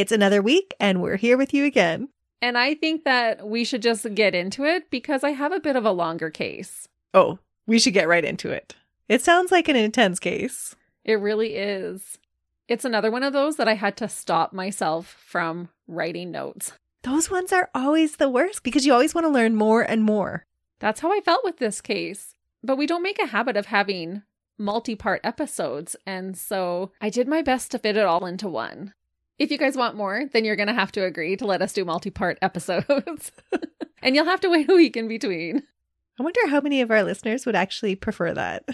It's another week, and we're here with you again. And I think that we should just get into it because I have a bit of a longer case. Oh, we should get right into it. It sounds like an intense case. It really is. It's another one of those that I had to stop myself from writing notes. Those ones are always the worst because you always want to learn more and more. That's how I felt with this case. But we don't make a habit of having multi part episodes, and so I did my best to fit it all into one. If you guys want more, then you're going to have to agree to let us do multi part episodes. and you'll have to wait a week in between. I wonder how many of our listeners would actually prefer that.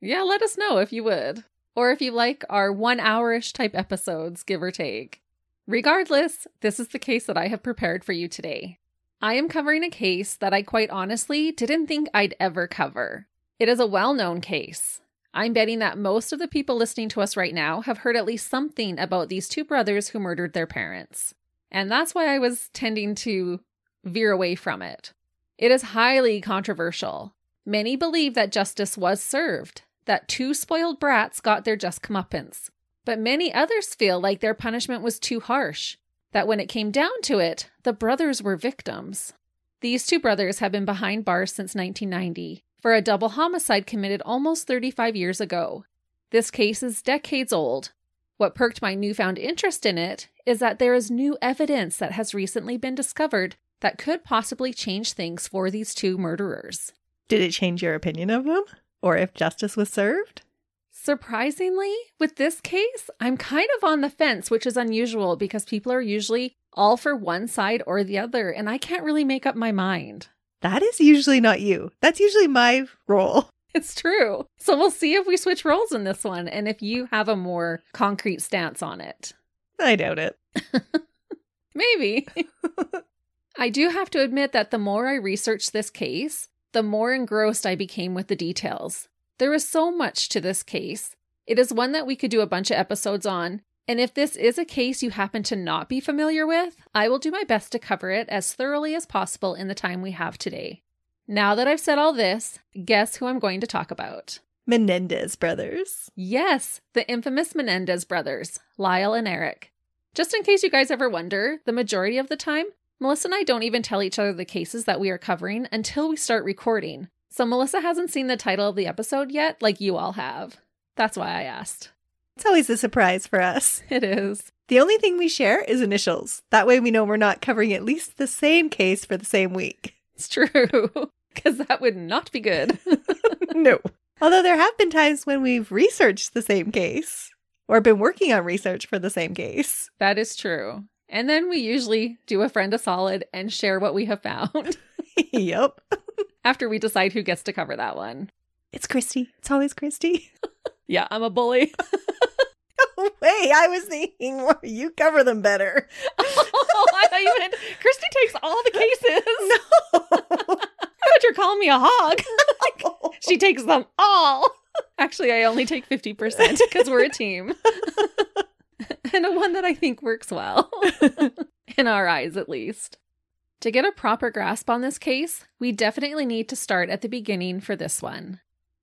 Yeah, let us know if you would. Or if you like our one hour-ish type episodes, give or take. Regardless, this is the case that I have prepared for you today. I am covering a case that I quite honestly didn't think I'd ever cover. It is a well known case. I'm betting that most of the people listening to us right now have heard at least something about these two brothers who murdered their parents. And that's why I was tending to veer away from it. It is highly controversial. Many believe that justice was served, that two spoiled brats got their just comeuppance. But many others feel like their punishment was too harsh, that when it came down to it, the brothers were victims. These two brothers have been behind bars since 1990 for a double homicide committed almost 35 years ago. This case is decades old. What perked my newfound interest in it is that there is new evidence that has recently been discovered that could possibly change things for these two murderers. Did it change your opinion of them? Or if justice was served? Surprisingly, with this case, I'm kind of on the fence, which is unusual because people are usually all for one side or the other, and I can't really make up my mind. That is usually not you. That's usually my role. It's true. So we'll see if we switch roles in this one and if you have a more concrete stance on it. I doubt it. Maybe. I do have to admit that the more I researched this case, the more engrossed I became with the details. There is so much to this case. It is one that we could do a bunch of episodes on, and if this is a case you happen to not be familiar with, I will do my best to cover it as thoroughly as possible in the time we have today. Now that I've said all this, guess who I'm going to talk about? Menendez brothers. Yes, the infamous Menendez brothers, Lyle and Erik. Just in case you guys ever wonder, the majority of the time, Melissa and I don't even tell each other the cases that we are covering until we start recording. So Melissa hasn't seen the title of the episode yet, like you all have. That's why I asked. It's always a surprise for us. It is. The only thing we share is initials. That way we know we're not covering at least the same case for the same week. It's true, because that would not be good. no. Although there have been times when we've researched the same case or been working on research for the same case. That is true. And then we usually do a friend a solid and share what we have found yep. after we decide who gets to cover that one. It's Christy. It's always Christy. Yeah, I'm a bully. oh, wait, I was thinking well, you cover them better. oh, I thought you meant Christy takes all the cases. No. I thought you're calling me a hog. she takes them all. Actually, I only take 50% because we're a team. and a one that I think works well. In our eyes, at least. To get a proper grasp on this case, we definitely need to start at the beginning for this one.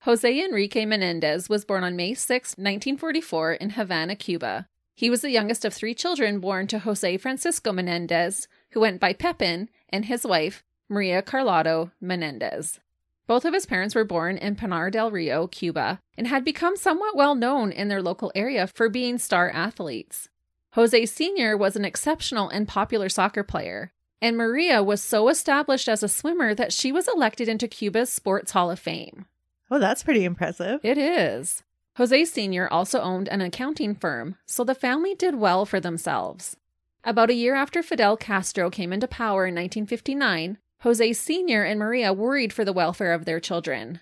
Jose Enrique Menendez was born on May 6, 1944, in Havana, Cuba. He was the youngest of three children born to Jose Francisco Menendez, who went by Pepin, and his wife, Maria Carlota Menendez. Both of his parents were born in Pinar del Rio, Cuba, and had become somewhat well known in their local area for being star athletes. Jose Sr. was an exceptional and popular soccer player, and Maria was so established as a swimmer that she was elected into Cuba's Sports Hall of Fame. Oh, that's pretty impressive. It is. Jose Sr. also owned an accounting firm, so the family did well for themselves. About a year after Fidel Castro came into power in 1959, Jose Sr. and Maria worried for the welfare of their children.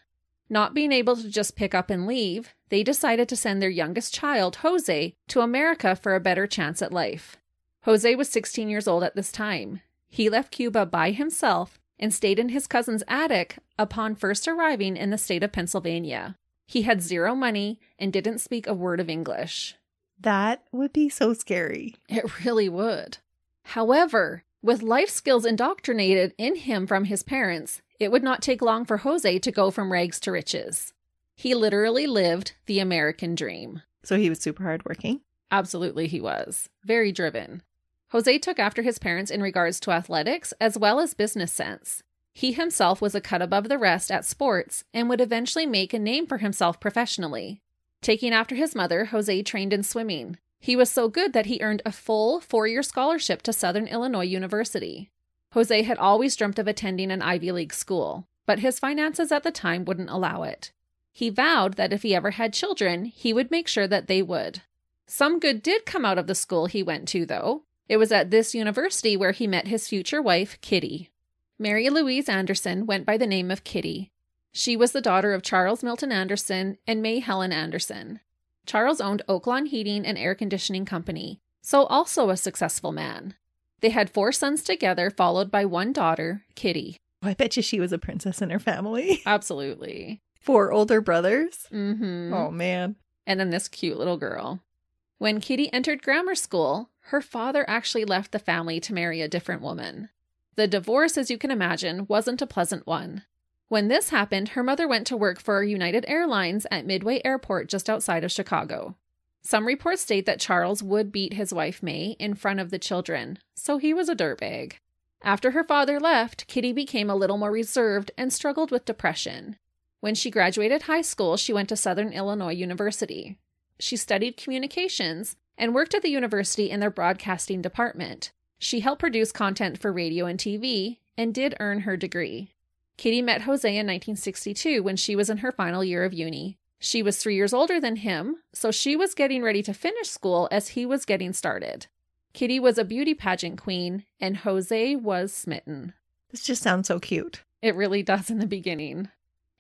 Not being able to just pick up and leave, they decided to send their youngest child, Jose, to America for a better chance at life. Jose was 16 years old at this time. He left Cuba by himself and stayed in his cousin's attic upon first arriving in the state of Pennsylvania. He had zero money and didn't speak a word of English. That would be so scary. It really would. However, with life skills indoctrinated in him from his parents, it would not take long for Jose to go from rags to riches. He literally lived the American dream. So he was super hardworking. Absolutely, he was. Very driven. Jose took after his parents in regards to athletics as well as business sense. He himself was a cut above the rest at sports and would eventually make a name for himself professionally. Taking after his mother, Jose trained in swimming. He was so good that he earned a full four year scholarship to Southern Illinois University. Jose had always dreamt of attending an Ivy League school, but his finances at the time wouldn't allow it. He vowed that if he ever had children, he would make sure that they would. Some good did come out of the school he went to, though. It was at this university where he met his future wife, Kitty. Mary Louise Anderson went by the name of Kitty. She was the daughter of Charles Milton Anderson and May Helen Anderson. Charles owned Oaklawn Heating and Air Conditioning Company, so also a successful man. They had four sons together, followed by one daughter, Kitty. Oh, I bet you she was a princess in her family. Absolutely. Four older brothers. Mm-hmm. Oh, man. And then this cute little girl. When Kitty entered grammar school, her father actually left the family to marry a different woman. The divorce, as you can imagine, wasn't a pleasant one. When this happened, her mother went to work for United Airlines at Midway Airport just outside of Chicago. Some reports state that Charles would beat his wife May in front of the children, so he was a dirtbag. After her father left, Kitty became a little more reserved and struggled with depression. When she graduated high school, she went to Southern Illinois University. She studied communications and worked at the university in their broadcasting department. She helped produce content for radio and TV and did earn her degree. Kitty met Jose in 1962 when she was in her final year of uni. She was three years older than him, so she was getting ready to finish school as he was getting started. Kitty was a beauty pageant queen, and Jose was smitten. This just sounds so cute. It really does in the beginning.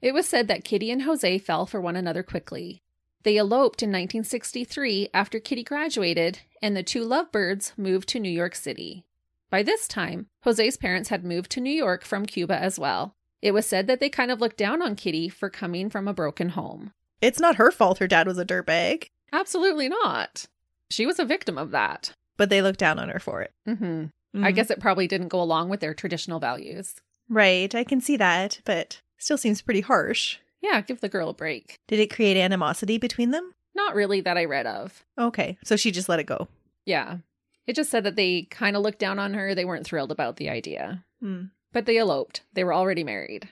It was said that Kitty and Jose fell for one another quickly. They eloped in 1963 after Kitty graduated, and the two lovebirds moved to New York City. By this time, Jose's parents had moved to New York from Cuba as well. It was said that they kind of looked down on Kitty for coming from a broken home. It's not her fault her dad was a dirtbag, Absolutely not. She was a victim of that. but they looked down on her for it. hmm I Mhm. guess it probably didn't go along with their traditional values. Right, I can see that, but still seems pretty harsh. Yeah, give the girl a break. Did it create animosity between them? Not really that I read of. Okay, so she just let it go. Yeah. It just said that they kind of looked down on her. They weren't thrilled about the idea. Hmm. But they eloped. They were already married.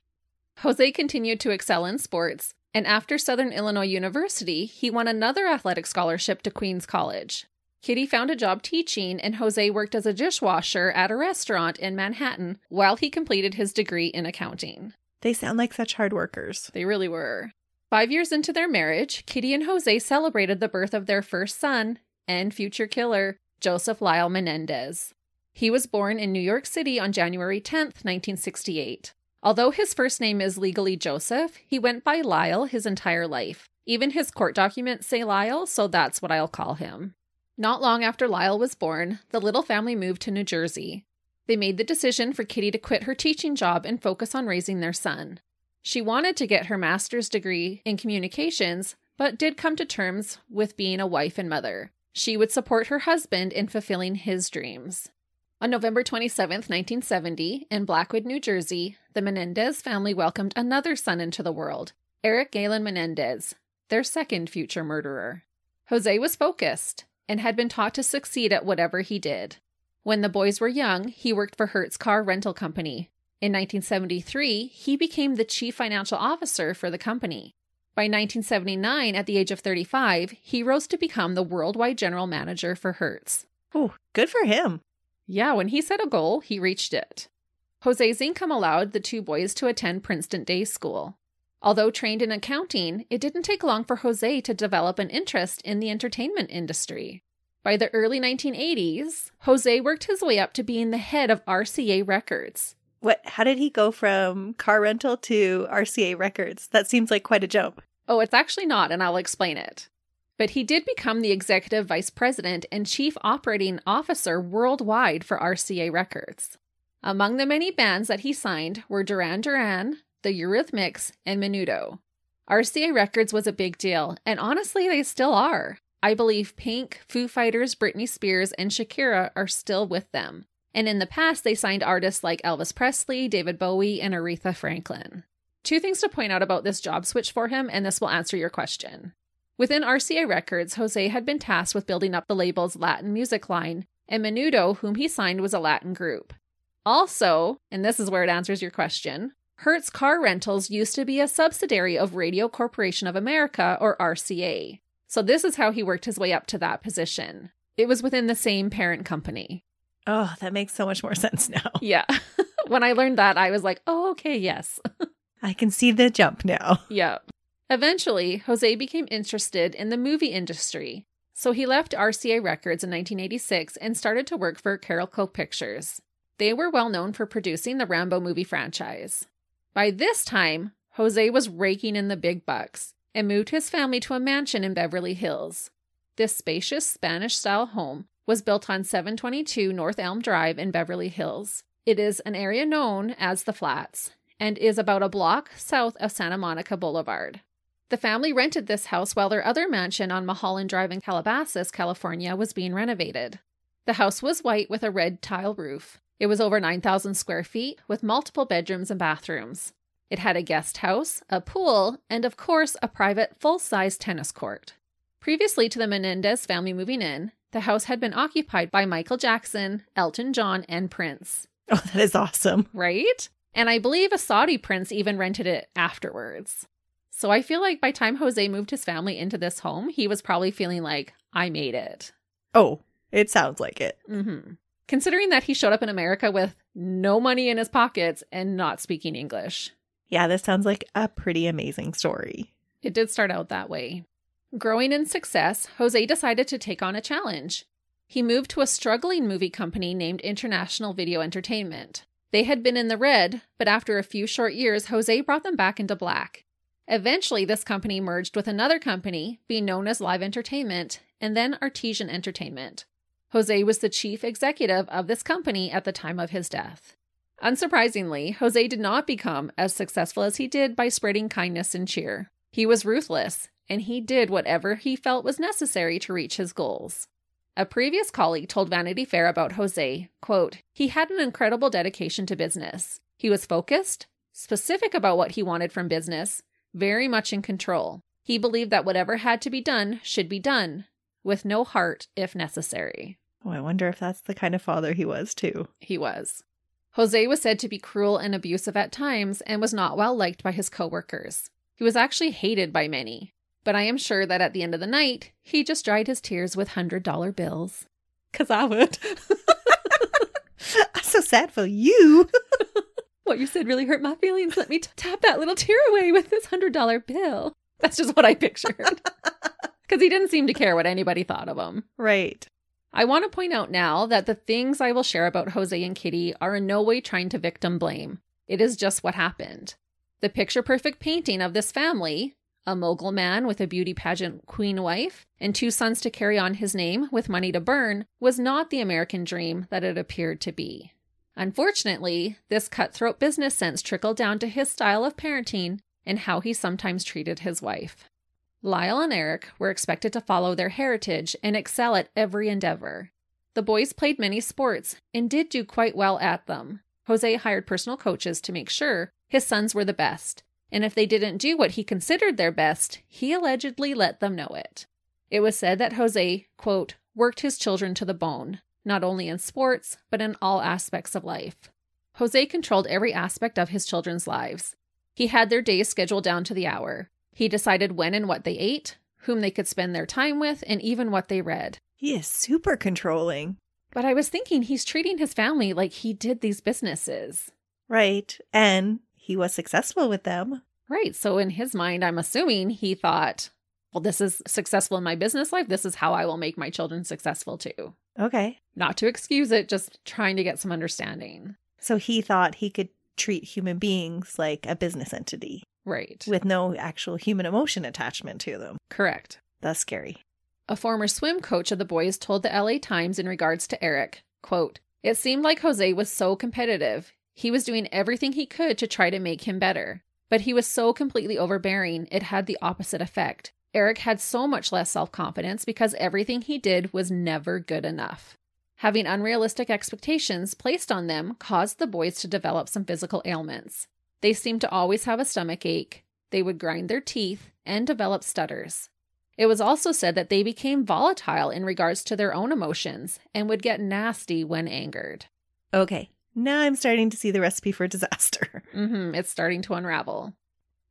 Jose continued to excel in sports, and after Southern Illinois University, he won another athletic scholarship to Queens College. Kitty found a job teaching, and Jose worked as a dishwasher at a restaurant in Manhattan while he completed his degree in accounting. They sound like such hard workers. They really were. Five years into their marriage, Kitty and Jose celebrated the birth of their first son and future killer, Joseph Lyle Menendez. He was born in New York City on January 10th, 1968. Although his first name is legally Joseph, he went by Lyle his entire life. Even his court documents say Lyle, so that's what I'll call him. Not long after Lyle was born, the little family moved to New Jersey. They made the decision for Kitty to quit her teaching job and focus on raising their son. She wanted to get her master's degree in communications, but did come to terms with being a wife and mother. She would support her husband in fulfilling his dreams. On November 27, 1970, in Blackwood, New Jersey, the Menendez family welcomed another son into the world, Erik Galen Menendez, their second future murderer. Jose was focused and had been taught to succeed at whatever he did. When the boys were young, he worked for Hertz Car Rental Company. In 1973, he became the chief financial officer for the company. By 1979, at the age of 35, he rose to become the worldwide general manager for Hertz. Oh, good for him. Yeah, when he set a goal, he reached it. Jose's income allowed the two boys to attend Princeton Day School. Although trained in accounting, it didn't take long for Jose to develop an interest in the entertainment industry. By the early 1980s, Jose worked his way up to being the head of RCA Records. What? How did he go from car rental to RCA Records? That seems like quite a jump. Oh, it's actually not, and I'll explain it. But he did become the executive vice president and chief operating officer worldwide for RCA Records. Among the many bands that he signed were Duran Duran, the Eurythmics, and Menudo. RCA Records was a big deal, and honestly, they still are. I believe Pink, Foo Fighters, Britney Spears, and Shakira are still with them. And in the past, they signed artists like Elvis Presley, David Bowie, and Aretha Franklin. Two things to point out about this job switch for him, and this will answer your question. Within RCA Records, Jose had been tasked with building up the label's Latin music line, and Menudo, whom he signed, was a Latin group. Also, and this is where it answers your question, Hertz Car Rentals used to be a subsidiary of Radio Corporation of America, or RCA. So this is how he worked his way up to that position. It was within the same parent company. Oh, that makes so much more sense now. Yeah. when I learned that, I was like, oh, okay, yes. I can see the jump now. yeah. Eventually, Jose became interested in the movie industry. So he left RCA Records in 1986 and started to work for Carolco Pictures. They were well known for producing the Rambo movie franchise. By this time, Jose was raking in the big bucks and moved his family to a mansion in Beverly Hills. This spacious Spanish style home was built on 722 North Elm Drive in Beverly Hills. It is an area known as the Flats and is about a block south of Santa Monica Boulevard. The family rented this house while their other mansion on Mulholland Drive in Calabasas, California, was being renovated. The house was white with a red tile roof. It was over 9,000 square feet with multiple bedrooms and bathrooms. It had a guest house, a pool, and of course, a private full size tennis court. Previously to the Menendez family moving in, the house had been occupied by Michael Jackson, Elton John, and Prince. Oh, that is awesome. Right? And I believe a Saudi prince even rented it afterwards. So I feel like by time Jose moved his family into this home, he was probably feeling like, I made it. Oh, it sounds like it. Mm-hmm. Considering that he showed up in America with no money in his pockets and not speaking English. Yeah, this sounds like a pretty amazing story. It did start out that way. Growing in success, Jose decided to take on a challenge. He moved to a struggling movie company named International Video Entertainment. They had been in the red, but after a few short years, Jose brought them back into black. Eventually, this company merged with another company, being known as Live Entertainment, and then Artisan Entertainment. Jose was the chief executive of this company at the time of his death. Unsurprisingly, Jose did not become as successful as he did by spreading kindness and cheer. He was ruthless, and he did whatever he felt was necessary to reach his goals. A previous colleague told Vanity Fair about Jose, quote, "He had an incredible dedication to business. He was focused, specific about what he wanted from business, very much in control. He believed that whatever had to be done should be done, with no heart if necessary." Oh, I wonder if that's the kind of father he was too. He was. Jose was said to be cruel and abusive at times and was not well liked by his coworkers. He was actually hated by many but I am sure that at the end of the night, he just dried his tears with $100 bills. Because I would. I'm so sad for you. what you said really hurt my feelings. Let me t- tap that little tear away with this $100 bill. That's just what I pictured. Because he didn't seem to care what anybody thought of him. Right. I want to point out now that the things I will share about Jose and Kitty are in no way trying to victim blame. It is just what happened. The picture perfect painting of this family, a mogul man with a beauty pageant queen wife, and two sons to carry on his name with money to burn, was not the American dream that it appeared to be. Unfortunately, this cutthroat business sense trickled down to his style of parenting and how he sometimes treated his wife. Lyle and Erik were expected to follow their heritage and excel at every endeavor. The boys played many sports and did do quite well at them. Jose hired personal coaches to make sure his sons were the best, and if they didn't do what he considered their best, he allegedly let them know it. It was said that Jose, quote, worked his children to the bone, not only in sports, but in all aspects of life. Jose controlled every aspect of his children's lives. He had their days scheduled down to the hour. He decided when and what they ate, whom they could spend their time with, and even what they read. He is super controlling. But I was thinking he's treating his family like he did these businesses. Right. And he was successful with them. Right. So, in his mind, I'm assuming he thought, well, this is successful in my business life. This is how I will make my children successful too. Okay. Not to excuse it, just trying to get some understanding. So he thought he could treat human beings like a business entity. Right. with no actual human emotion attachment to them. Correct. That's scary. A former swim coach of the boys told the LA Times in regards to Erik, quote, It seemed like Jose was so competitive. He was doing everything he could to try to make him better. But he was so completely overbearing, it had the opposite effect. Erik had so much less self confidence because everything he did was never good enough. Having unrealistic expectations placed on them caused the boys to develop some physical ailments. They seemed to always have a stomach ache, they would grind their teeth, and develop stutters. It was also said that they became volatile in regards to their own emotions and would get nasty when angered. Okay, now I'm starting to see the recipe for disaster. hmm it's starting to unravel.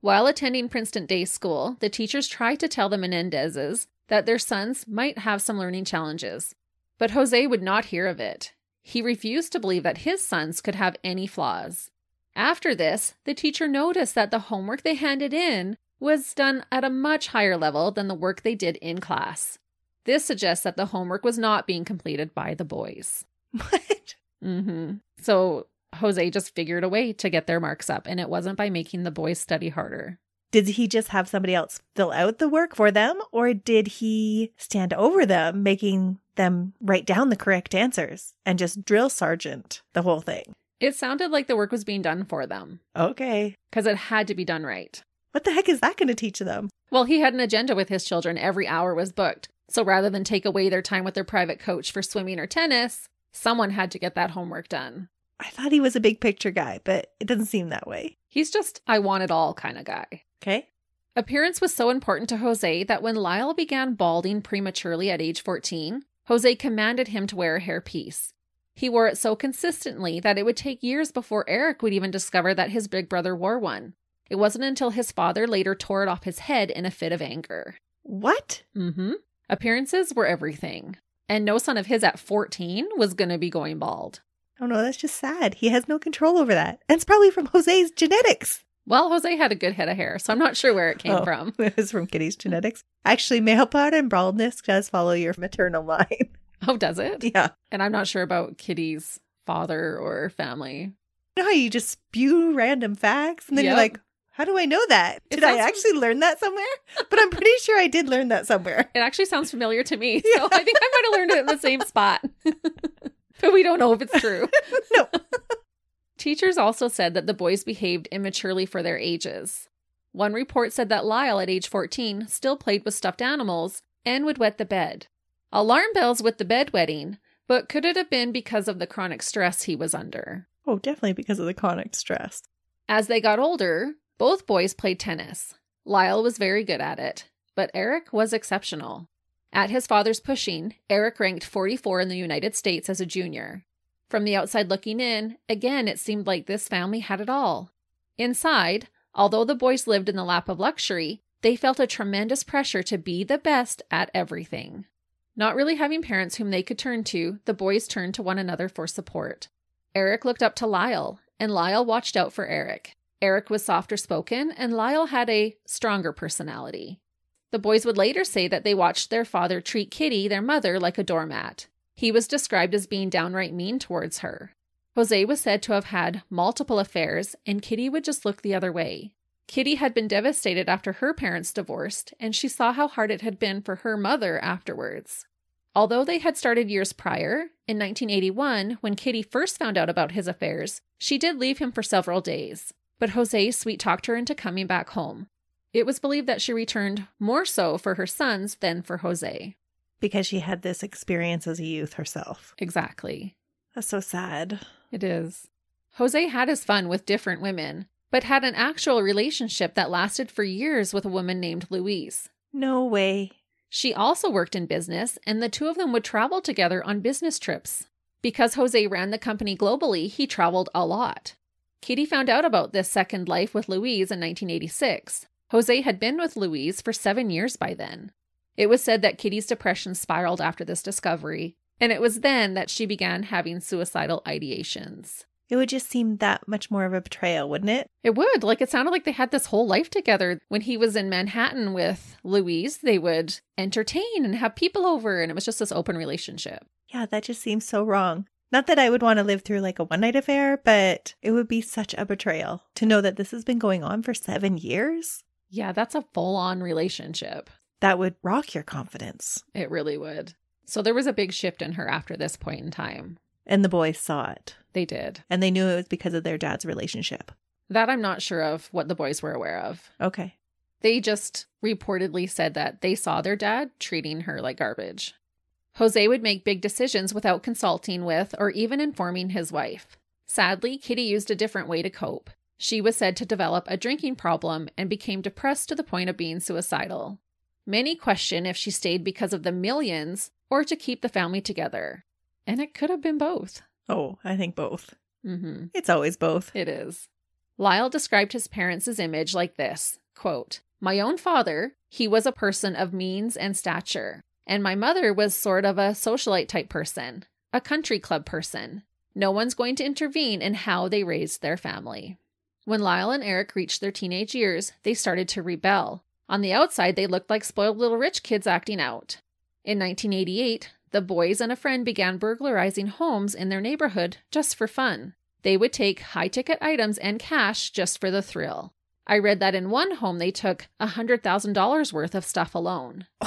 While attending Princeton Day School, the teachers tried to tell the Menendezes that their sons might have some learning challenges. But Jose would not hear of it. He refused to believe that his sons could have any flaws. After this, the teacher noticed that the homework they handed in was done at a much higher level than the work they did in class. This suggests that the homework was not being completed by the boys. What? hmm So Jose just figured a way to get their marks up, and it wasn't by making the boys study harder. Did he just have somebody else fill out the work for them, or did he stand over them, making them write down the correct answers and just drill sergeant the whole thing? It sounded like the work was being done for them Okay. because it had to be done right. What the heck is that going to teach them? Well, he had an agenda with his children. Every hour was booked. So rather than take away their time with their private coach for swimming or tennis, someone had to get that homework done. I thought he was a big picture guy, but it doesn't seem that way. He's just, I want it all kind of guy. Okay. Appearance was so important to Jose that when Lyle began balding prematurely at age 14, Jose commanded him to wear a hairpiece. He wore it so consistently that it would take years before Erik would even discover that his big brother wore one. It wasn't until his father later tore it off his head in a fit of anger. What? Mm hmm. Appearances were everything. And no son of his at 14 was going to be going bald. Oh no, that's just sad. He has no control over that. And it's probably from Jose's genetics. Well, Jose had a good head of hair, so I'm not sure where it came Oh, from. It was from Kitty's genetics. Actually, male pattern and baldness does follow your maternal line. Oh, does it? yeah. And I'm not sure about Kitty's father or family. You know how you just spew random facts and then you're like, how do I know that? Did I actually learn that somewhere? But I'm pretty sure I did learn that somewhere. It actually sounds familiar to me. Yeah. So I think I might have learned it in the same spot. but we don't know if it's true. No. Teachers also said that the boys behaved immaturely for their ages. One report said that Lyle, at age 14, still played with stuffed animals and would wet the bed. Alarm bells with the bedwetting, but could it have been because of the chronic stress he was under? Oh, definitely because of the chronic stress. As they got older, both boys played tennis. Lyle was very good at it, but Erik was exceptional. At his father's pushing, Erik ranked 44 in the United States as a junior. From the outside looking in, again, it seemed like this family had it all. Inside, although the boys lived in the lap of luxury, they felt a tremendous pressure to be the best at everything. Not really having parents whom they could turn to, the boys turned to one another for support. Erik looked up to Lyle, and Lyle watched out for Erik. Erik was softer spoken, and Lyle had a stronger personality. The boys would later say that they watched their father treat Kitty, their mother, like a doormat. He was described as being downright mean towards her. Jose was said to have had multiple affairs, and Kitty would just look the other way. Kitty had been devastated after her parents divorced, and she saw how hard it had been for her mother afterwards. Although they had started years prior, in 1981, when Kitty first found out about his affairs, she did leave him for several days, but Jose sweet talked her into coming back home. It was believed that she returned more so for her sons than for Jose. Because she had this experience as a youth herself. Exactly. That's so sad. It is. Jose had his fun with different women, but had an actual relationship that lasted for years with a woman named Louise. No way. She also worked in business, and the two of them would travel together on business trips. Because Jose ran the company globally, he traveled a lot. Kitty found out about this second life with Louise in 1986. Jose had been with Louise for seven years by then. It was said that Kitty's depression spiraled after this discovery, and it was then that she began having suicidal ideations. It would just seem that much more of a betrayal, wouldn't it? It would. Like, it sounded like they had this whole life together. When he was in Manhattan with Louise, they would entertain and have people over, and it was just this open relationship. Yeah, that just seems so wrong. Not that I would want to live through like a one night affair, but it would be such a betrayal to know that this has been going on for seven years. Yeah, that's a full on relationship. That would rock your confidence. It really would. So there was a big shift in her after this point in time. And the boys saw it. They did. And they knew it was because of their dad's relationship. That I'm not sure of what the boys were aware of. Okay. They just reportedly said that they saw their dad treating her like garbage. Jose would make big decisions without consulting with or even informing his wife. Sadly, Kitty used a different way to cope. She was said to develop a drinking problem and became depressed to the point of being suicidal. Many question if she stayed because of the millions or to keep the family together. And it could have been both. Oh, I think both. Mm-hmm. It's always both. It is. Lyle described his parents' image like this quote, My own father, he was a person of means and stature. And my mother was sort of a socialite type person, a country club person. No one's going to intervene in how they raised their family. When Lyle and Erik reached their teenage years, they started to rebel. On the outside, they looked like spoiled little rich kids acting out. In 1988, the boys and a friend began burglarizing homes in their neighborhood just for fun. They would take high ticket items and cash just for the thrill. I read that in one home they took $100,000 worth of stuff alone.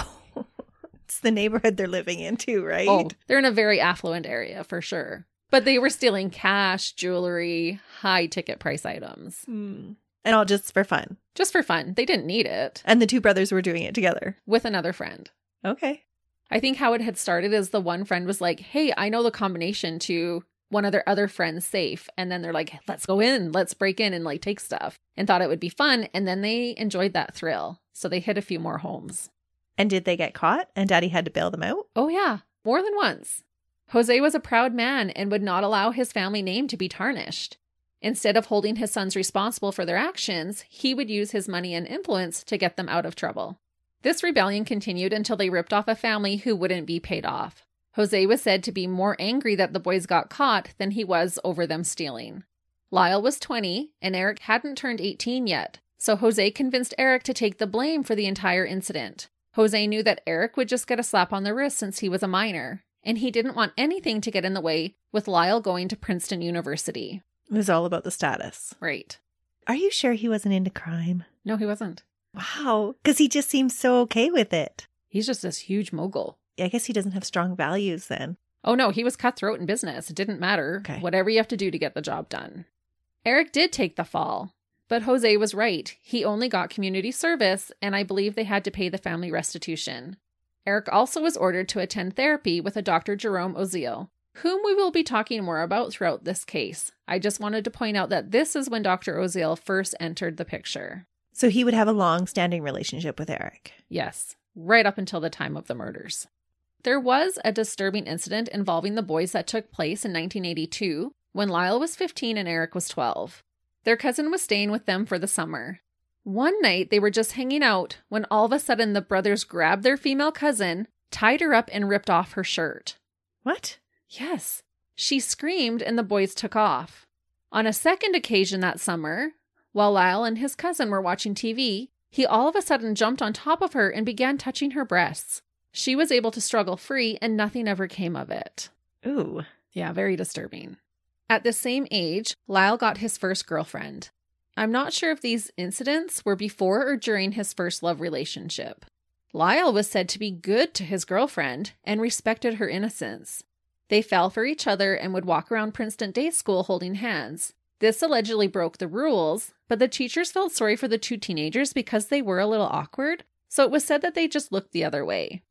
it's the neighborhood they're living in, too, right? Oh, they're in a very affluent area for sure. But they were stealing cash, jewelry, high ticket price items. Hmm. And all just for fun. Just for fun. They didn't need it. And the two brothers were doing it together. With another friend. Okay. I think how it had started is the one friend was like, Hey, I know the combination to one of their other friends' safe. And then they're like, Let's go in, let's break in and like take stuff and thought it would be fun. And then they enjoyed that thrill. So they hit a few more homes. And did they get caught and daddy had to bail them out? Oh, yeah. More than once. Jose was a proud man and would not allow his family name to be tarnished. Instead of holding his sons responsible for their actions, he would use his money and influence to get them out of trouble. This rebellion continued until they ripped off a family who wouldn't be paid off. Jose was said to be more angry that the boys got caught than he was over them stealing. Lyle was 20 and Erik hadn't turned 18 yet, so Jose convinced Erik to take the blame for the entire incident. Jose knew that Erik would just get a slap on the wrist since he was a minor, and he didn't want anything to get in the way with Lyle going to Princeton University. It was all about the status. Right. Are you sure he wasn't into crime? No, he wasn't. Wow. Because he just seems so okay with it. He's just this huge mogul. I guess he doesn't have strong values then. Oh no, he was cutthroat in business. It didn't matter. Okay. Whatever you have to do to get the job done. Erik did take the fall, but Jose was right. He only got community service, and I believe they had to pay the family restitution. Erik also was ordered to attend therapy with a Dr. Jerome Oziel, whom we will be talking more about throughout this case. I just wanted to point out that this is when Dr. Oziel first entered the picture. So he would have a long standing relationship with Erik. Yes, right up until the time of the murders. There was a disturbing incident involving the boys that took place in 1982 when Lyle was 15 and Erik was 12. Their cousin was staying with them for the summer. One night they were just hanging out when all of a sudden the brothers grabbed their female cousin, tied her up, and ripped off her shirt. What? Yes. She screamed and the boys took off. On a second occasion that summer, while Lyle and his cousin were watching TV, he all of a sudden jumped on top of her and began touching her breasts. She was able to struggle free and nothing ever came of it. Ooh. Yeah, very disturbing. At the same age, Lyle got his first girlfriend. I'm not sure if these incidents were before or during his first love relationship. Lyle was said to be good to his girlfriend and respected her innocence. They fell for each other and would walk around Princeton Day School holding hands. This allegedly broke the rules, but the teachers felt sorry for the two teenagers because they were a little awkward, so it was said that they just looked the other way.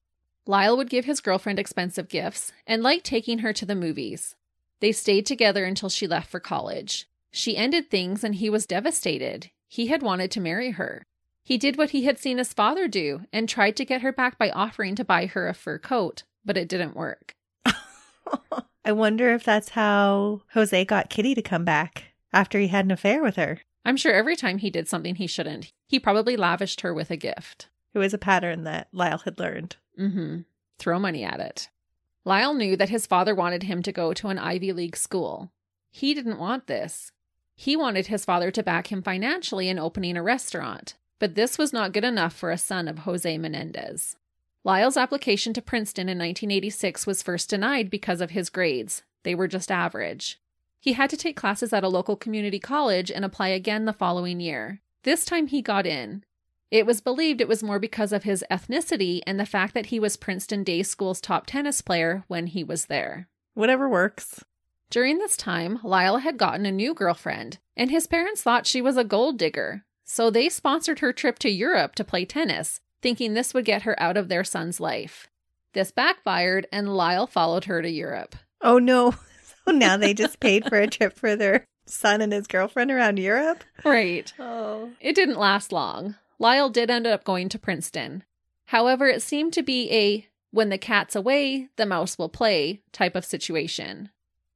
Lyle would give his girlfriend expensive gifts and liked taking her to the movies. They stayed together until she left for college. She ended things and he was devastated. He had wanted to marry her. He did what he had seen his father do and tried to get her back by offering to buy her a fur coat, but it didn't work. I wonder if that's how Jose got Kitty to come back after he had an affair with her. I'm sure every time he did something he shouldn't, he probably lavished her with a gift. It was a pattern that Lyle had learned. Mm-hmm. Throw money at it. Lyle knew that his father wanted him to go to an Ivy League school. He didn't want this. He wanted his father to back him financially in opening a restaurant, but this was not good enough for a son of Jose Menendez. Lyle's application to Princeton in 1986 was first denied because of his grades. they were just average. He had to take classes at a local community college and apply again the following year. This time he got in. It was believed it was more because of his ethnicity and the fact that he was Princeton Day School's top tennis player when he was there. Whatever works. During this time, Lyle had gotten a new girlfriend, and his parents thought she was a gold digger, so they sponsored her trip to Europe to play tennis, thinking this would get her out of their son's life. This backfired, and Lyle followed her to Europe. Oh no. So now they just paid for a trip for their son and his girlfriend around Europe? Right. Oh. It didn't last long. Lyle did end up going to Princeton. However, it seemed to be a when the cat's away, the mouse will play type of situation.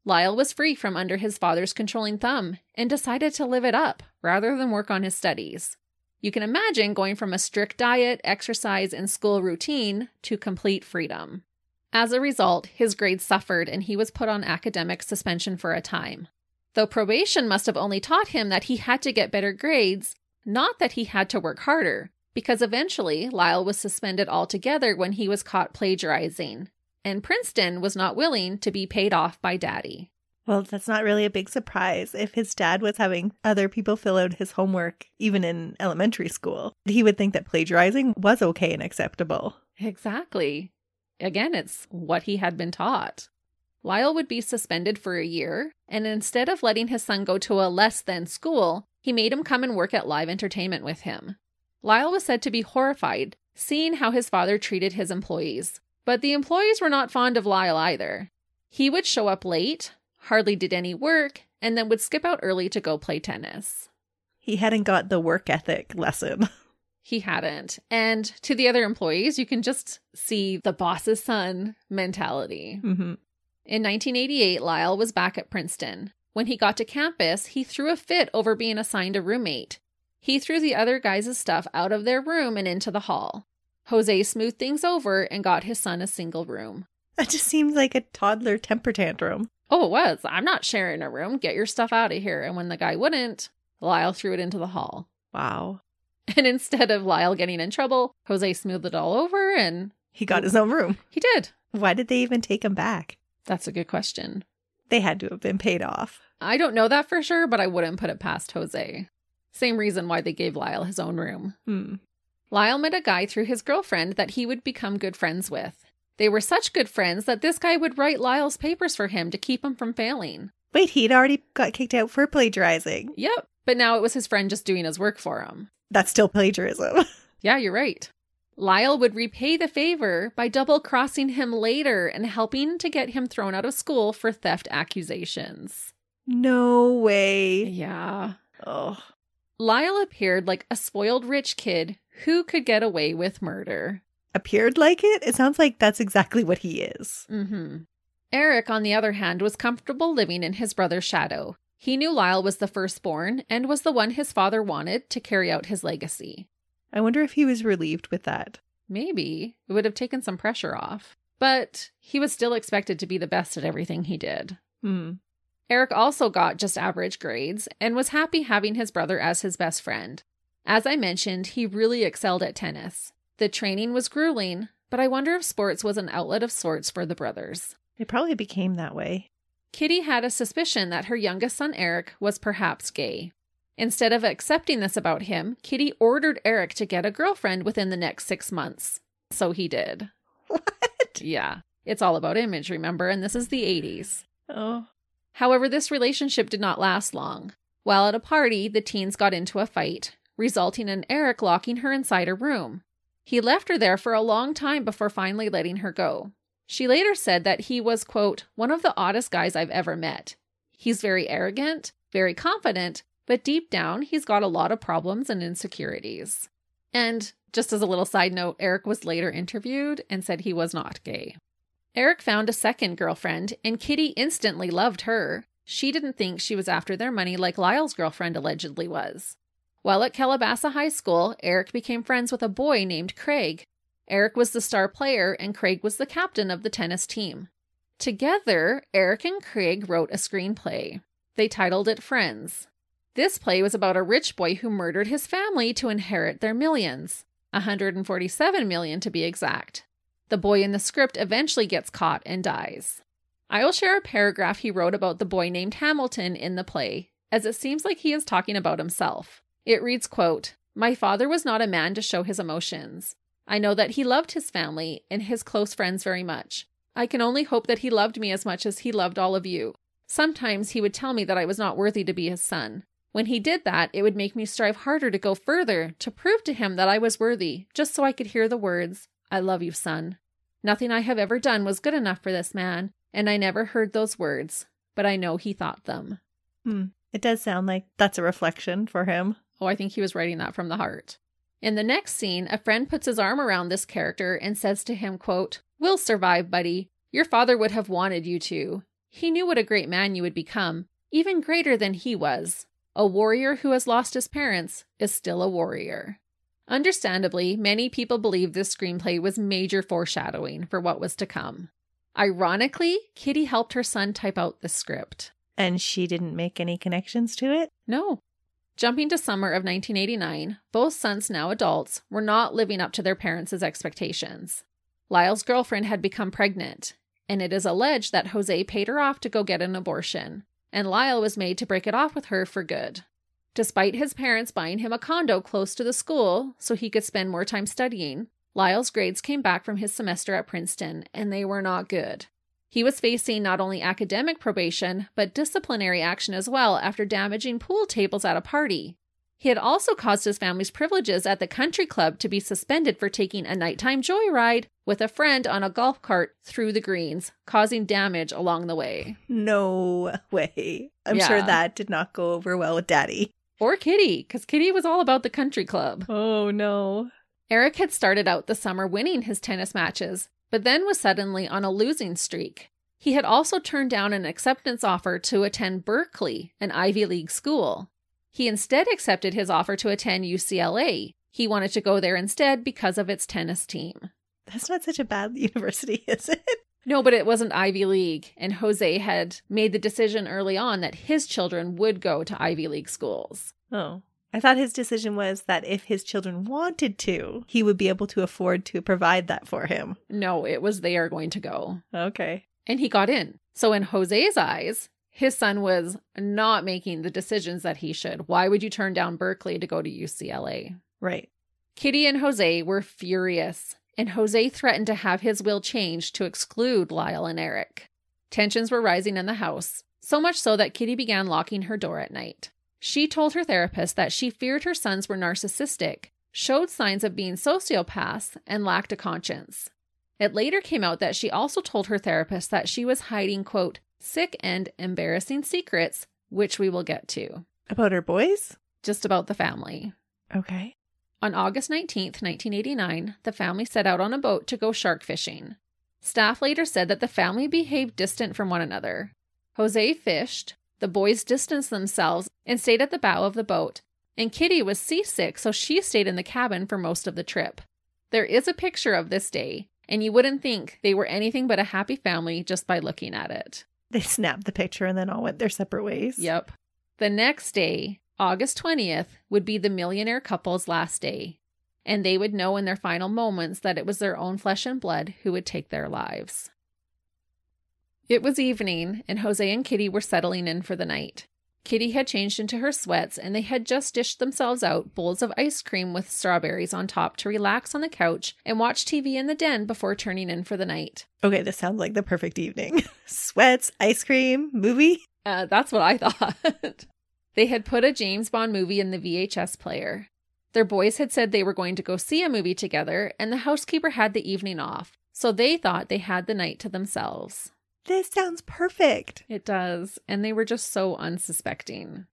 Lyle was free from under his father's controlling thumb and decided to live it up rather than work on his studies. You can imagine going from a strict diet, exercise, and school routine to complete freedom. As a result, his grades suffered and he was put on academic suspension for a time. Though probation must have only taught him that he had to get better grades, not that he had to work harder, because eventually Lyle was suspended altogether when he was caught plagiarizing, and Princeton was not willing to be paid off by Daddy. Well, that's not really a big surprise. If his dad was having other people fill out his homework, even in elementary school, he would think that plagiarizing was okay and acceptable. Exactly. Again, it's what he had been taught. Lyle would be suspended for a year, and instead of letting his son go to a less than school, he made him come and work at Live Entertainment with him. Lyle was said to be horrified, seeing how his father treated his employees. But the employees were not fond of Lyle either. He would show up late, hardly did any work, and then would skip out early to go play tennis. He hadn't got the work ethic lesson. He hadn't. And to the other employees, you can just see the boss's son mentality. hmm In 1988, Lyle was back at Princeton. When he got to campus, he threw a fit over being assigned a roommate. He threw the other guys' stuff out of their room and into the hall. Jose smoothed things over and got his son a single room. That just seems like a toddler temper tantrum. Oh, it was. I'm not sharing a room. Get your stuff out of here. And when the guy wouldn't, Lyle threw it into the hall. Wow. And instead of Lyle getting in trouble, Jose smoothed it all over and He got his own room. he did. Why did they even take him back? That's a good question. They had to have been paid off. I don't know that for sure, but I wouldn't put it past Jose. Same reason why they gave Lyle his own room. Hmm. Lyle met a guy through his girlfriend that he would become good friends with. They were such good friends that this guy would write Lyle's papers for him to keep him from failing. Wait, he'd already got kicked out for plagiarizing. Yep. But now it was his friend just doing his work for him. That's still plagiarism. Yeah, you're right. Lyle would repay the favor by double crossing him later and helping to get him thrown out of school for theft accusations. no way. Yeah. Oh. Lyle appeared like a spoiled rich kid who could get away with murder. Appeared like it? It sounds like that's exactly what he is. Mm-hmm. Erik, on the other hand, was comfortable living in his brother's shadow. He knew Lyle was the firstborn and was the one his father wanted to carry out his legacy. I wonder if he was relieved with that. Maybe it would have taken some pressure off, but he was still expected to be the best at everything he did. Hmm. Erik also got just average grades and was happy having his brother as his best friend. As I mentioned, he really excelled at tennis. The training was grueling, but I wonder if sports was an outlet of sorts for the brothers. It probably became that way. Kitty had a suspicion that her youngest son Erik was perhaps gay. Instead of accepting this about him, Kitty ordered Erik to get a girlfriend within the next six months. So he did. What? Yeah. It's all about image, remember? And this is the 80s. Oh. However, this relationship did not last long. While at a party, the teens got into a fight, resulting in Erik locking her inside a room. He left her there for a long time before finally letting her go. She later said that he was, quote, one of the oddest guys I've ever met. He's very arrogant, very confident, but deep down, he's got a lot of problems and insecurities. And just as a little side note, Erik was later interviewed and said he was not gay. Erik found a second girlfriend, and Kitty instantly loved her. She didn't think she was after their money like Lyle's girlfriend allegedly was. While at Calabasas High School, Erik became friends with a boy named Craig. Erik was the star player, and Craig was the captain of the tennis team. Together, Erik and Craig wrote a screenplay. They titled it Friends. This play was about a rich boy who murdered his family to inherit their millions 147 million to be exact. The boy in the script eventually gets caught and dies. I will share a paragraph he wrote about the boy named Hamilton in the play, as it seems like he is talking about himself. It reads, quote, My father was not a man to show his emotions. I know that he loved his family and his close friends very much. I can only hope that he loved me as much as he loved all of you. Sometimes he would tell me that I was not worthy to be his son. When he did that, it would make me strive harder to go further, to prove to him that I was worthy, just so I could hear the words, I love you, son. Nothing I have ever done was good enough for this man, and I never heard those words, but I know he thought them. Hmm. It does sound like that's a reflection for him. Oh, I think he was writing that from the heart. In the next scene, a friend puts his arm around this character and says to him, quote, We'll survive, buddy. Your father would have wanted you to. He knew what a great man you would become, even greater than he was. A warrior who has lost his parents is still a warrior. Understandably, many people believe this screenplay was major foreshadowing for what was to come. Ironically, Kitty helped her son type out the script. And she didn't make any connections to it? No. Jumping to summer of 1989, both sons, now adults, were not living up to their parents' expectations. Lyle's girlfriend had become pregnant, and it is alleged that Jose paid her off to go get an abortion, and Lyle was made to break it off with her for good. Despite his parents buying him a condo close to the school so he could spend more time studying, Lyle's grades came back from his semester at Princeton, and they were not good. He was facing not only academic probation, but disciplinary action as well after damaging pool tables at a party. He had also caused his family's privileges at the country club to be suspended for taking a nighttime joyride with a friend on a golf cart through the greens, causing damage along the way. No way. I'm Yeah. sure that did not go over well with Daddy. Or Kitty, because Kitty was all about the country club. Oh no. Erik had started out the summer winning his tennis matches, but then was suddenly on a losing streak. He had also turned down an acceptance offer to attend Berkeley, an Ivy League school. He instead accepted his offer to attend UCLA. He wanted to go there instead because of its tennis team. That's not such a bad university, is it? No, but it wasn't Ivy League, and Jose had made the decision early on that his children would go to Ivy League schools. Oh. I thought his decision was that if his children wanted to, he would be able to afford to provide that for him. No, it was they are going to go. Okay. and he got in. So, in Jose's eyes, his son was not making the decisions that he should. Why would you turn down Berkeley to go to UCLA? Right. Kitty and Jose were furious, and Jose threatened to have his will changed to exclude Lyle and Erik. Tensions were rising in the house, so much so that Kitty began locking her door at night. She told her therapist that she feared her sons were narcissistic, showed signs of being sociopaths, and lacked a conscience. It later came out that she also told her therapist that she was hiding, quote, sick and embarrassing secrets, which we will get to, About her boys? just about the family. Okay. On August 19th, 1989, the family set out on a boat to go shark fishing. Staff later said that the family behaved distant from one another. Jose fished, the boys distanced themselves and stayed at the bow of the boat, and Kitty was seasick, so she stayed in the cabin for most of the trip. There is a picture of this day, and you wouldn't think they were anything but a happy family just by looking at it. They snapped the picture and then all went their separate ways. Yep. The next day, August 20th, would be the millionaire couple's last day, and they would know in their final moments that it was their own flesh and blood who would take their lives. It was evening, and Jose and Kitty were settling in for the night. Kitty had changed into her sweats, and they had just dished themselves out bowls of ice cream with strawberries on top to relax on the couch and watch TV in the den before turning in for the night. Okay, this sounds like the perfect evening. Sweats, ice cream, movie. Uh, that's what I thought. they had put a James Bond movie in the VHS player. Their boys had said they were going to go see a movie together, and the housekeeper had the evening off, so they thought they had the night to themselves. This sounds perfect. It does, and they were just so unsuspecting.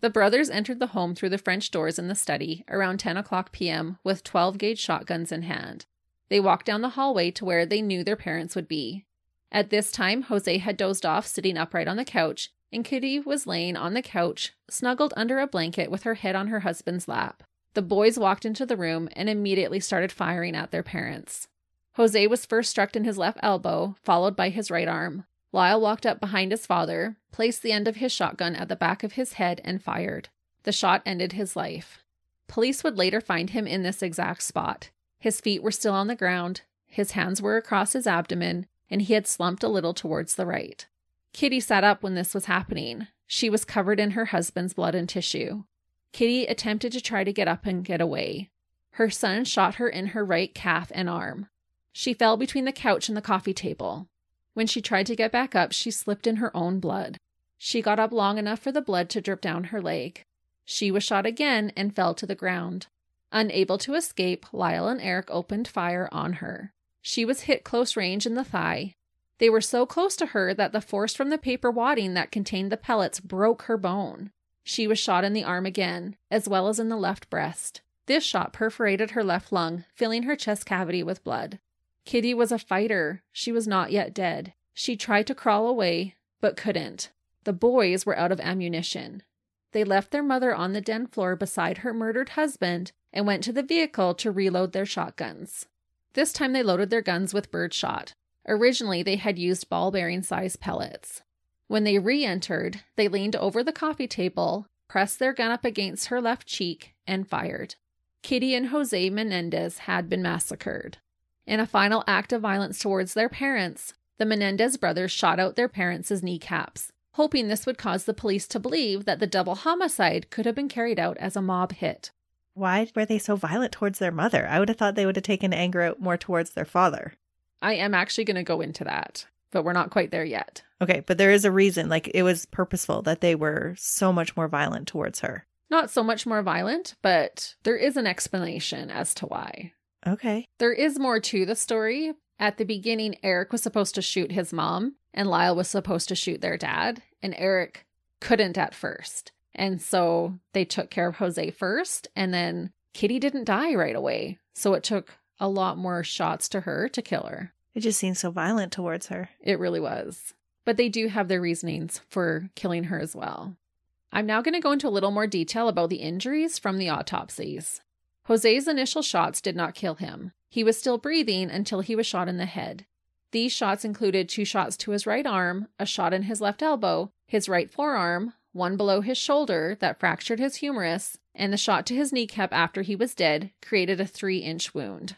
The brothers entered the home through the French doors in the study around 10 o'clock p.m. with 12 gauge shotguns in hand. They walked down the hallway to where they knew their parents would be. At this time, Jose had dozed off sitting upright on the couch, and Kitty was laying on the couch, snuggled under a blanket with her head on her husband's lap. The boys walked into the room and immediately started firing at their parents. Jose was first struck in his left elbow, followed by his right arm. Lyle walked up behind his father, placed the end of his shotgun at the back of his head, and fired. The shot ended his life. Police would later find him in this exact spot. His feet were still on the ground, his hands were across his abdomen, and he had slumped a little towards the right. Kitty sat up when this was happening. She was covered in her husband's blood and tissue. Kitty attempted to try to get up and get away. Her son shot her in her right calf and arm. She fell between the couch and the coffee table. When she tried to get back up, she slipped in her own blood. She got up long enough for the blood to drip down her leg. She was shot again and fell to the ground. Unable to escape, Lyle and Erik opened fire on her. She was hit close range in the thigh. They were so close to her that the force from the paper wadding that contained the pellets broke her bone. She was shot in the arm again, as well as in the left breast. This shot perforated her left lung, filling her chest cavity with blood. Kitty was a fighter. She was not yet dead. She tried to crawl away, but couldn't. The boys were out of ammunition. They left their mother on the den floor beside her murdered husband and went to the vehicle to reload their shotguns. This time they loaded their guns with birdshot. Originally, they had used ball bearing size pellets. When they re entered, they leaned over the coffee table, pressed their gun up against her left cheek, and fired. Kitty and Jose Menendez had been massacred. In a final act of violence towards their parents, the Menendez brothers shot out their parents' kneecaps, hoping this would cause the police to believe that the double homicide could have been carried out as a mob hit. Why were they so violent towards their mother? I would have thought they would have taken anger out more towards their father. I am actually going to go into that, but we're not quite there yet. Okay, but there is a reason. Like it was purposeful that they were so much more violent towards her. Not so much more violent, but there is an explanation as to why. Okay. There is more to the story. At the beginning, Erik was supposed to shoot his mom, and Lyle was supposed to shoot their dad, and Erik couldn't at first. And so they took care of Jose first, and then Kitty didn't die right away. So it took a lot more shots to her to kill her. It just seems so violent towards her. It really was. But they do have their reasonings for killing her as well. I'm now going to go into a little more detail about the injuries from the autopsies. Jose's initial shots did not kill him. He was still breathing until he was shot in the head. These shots included two shots to his right arm, a shot in his left elbow, his right forearm, one below his shoulder that fractured his humerus, and the shot to his kneecap after he was dead created a three inch wound.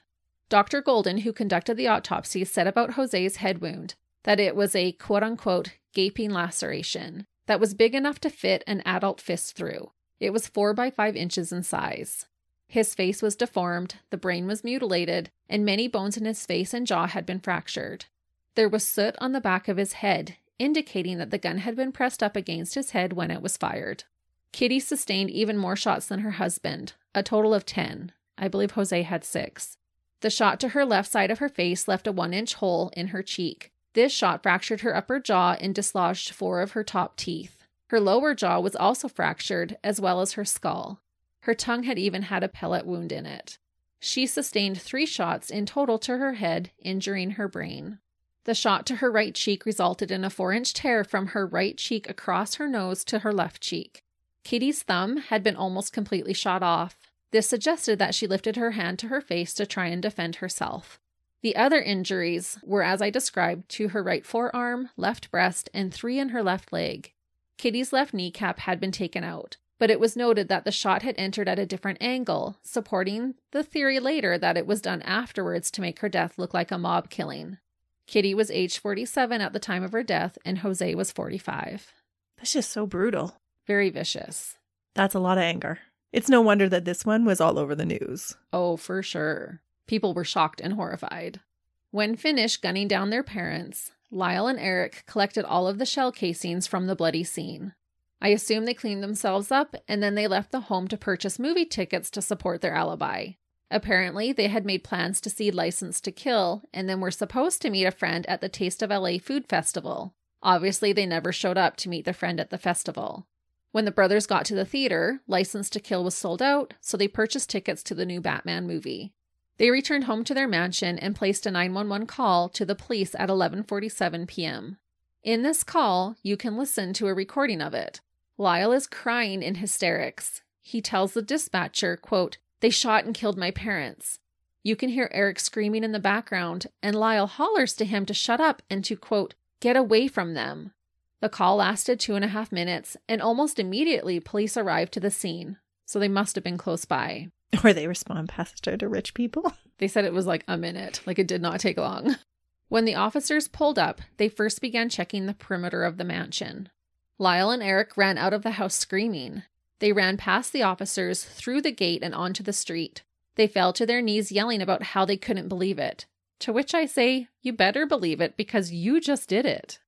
Dr. Golden, who conducted the autopsy, said about Jose's head wound that it was a quote unquote gaping laceration that was big enough to fit an adult fist through. It was four by five inches in size. His face was deformed, the brain was mutilated, and many bones in his face and jaw had been fractured. There was soot on the back of his head, indicating that the gun had been pressed up against his head when it was fired. Kitty sustained even more shots than her husband, a total of 10. I believe Jose had six. The shot to her left side of her face left a one inch hole in her cheek. This shot fractured her upper jaw and dislodged four of her top teeth. Her lower jaw was also fractured, as well as her skull. Her tongue had even had a pellet wound in it. She sustained three shots in total to her head, injuring her brain. The shot to her right cheek resulted in a four inch tear from her right cheek across her nose to her left cheek. Kitty's thumb had been almost completely shot off. This suggested that she lifted her hand to her face to try and defend herself. The other injuries were, as I described, to her right forearm, left breast, and three in her left leg. Kitty's left kneecap had been taken out but it was noted that the shot had entered at a different angle, supporting the theory later that it was done afterwards to make her death look like a mob killing. Kitty was age 47 at the time of her death, and Jose was 45. That's just so brutal. Very vicious. That's a lot of anger. It's no wonder that this one was all over the news. Oh, for sure. People were shocked and horrified. When finished gunning down their parents, Lyle and Erik collected all of the shell casings from the bloody scene. I assume they cleaned themselves up and then they left the home to purchase movie tickets to support their alibi. Apparently, they had made plans to see License to Kill and then were supposed to meet a friend at the Taste of LA Food Festival. Obviously, they never showed up to meet their friend at the festival. When the brothers got to the theater, License to Kill was sold out, so they purchased tickets to the new Batman movie. They returned home to their mansion and placed a 911 call to the police at 11:47 p.m. In this call, you can listen to a recording of it. Lyle is crying in hysterics. He tells the dispatcher, quote, They shot and killed my parents. You can hear Erik screaming in the background, and Lyle hollers to him to shut up and to, quote, get away from them. The call lasted two and a half minutes, and almost immediately police arrived to the scene, so they must have been close by. Or they respond faster to rich people. They said it was like a minute, like it did not take long. When the officers pulled up, they first began checking the perimeter of the mansion. Lyle and Erik ran out of the house screaming. They ran past the officers, through the gate, and onto the street. They fell to their knees yelling about how they couldn't believe it. To which I say, you better believe it because you just did it.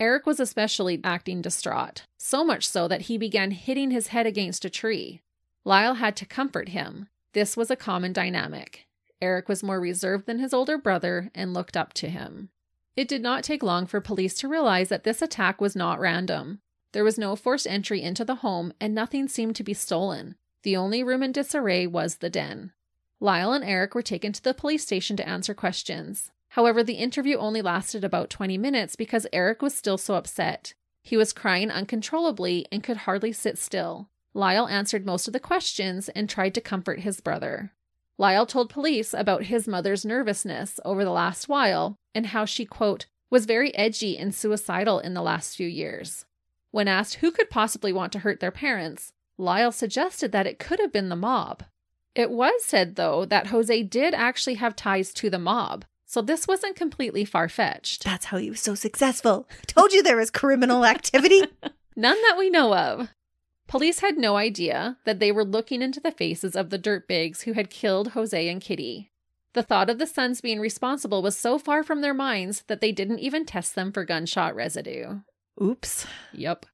Erik was especially acting distraught, so much so that he began hitting his head against a tree. Lyle had to comfort him. This was a common dynamic. Erik was more reserved than his older brother and looked up to him. It did not take long for police to realize that this attack was not random. There was no forced entry into the home, and nothing seemed to be stolen. The only room in disarray was the den. Lyle and Erik were taken to the police station to answer questions. However, the interview only lasted about 20 minutes because Erik was still so upset. He was crying uncontrollably and could hardly sit still. Lyle answered most of the questions and tried to comfort his brother. Lyle told police about his mother's nervousness over the last while and how she, quote, was very edgy and suicidal in the last few years. When asked who could possibly want to hurt their parents, Lyle suggested that it could have been the mob. It was said, though, that Jose did actually have ties to the mob, so this wasn't completely far fetched. That's how he was so successful. Told you there was criminal activity. None that we know of. Police had no idea that they were looking into the faces of the dirtbags who had killed Jose and Kitty. The thought of the sons being responsible was so far from their minds that they didn't even test them for gunshot residue. Oops. Yep.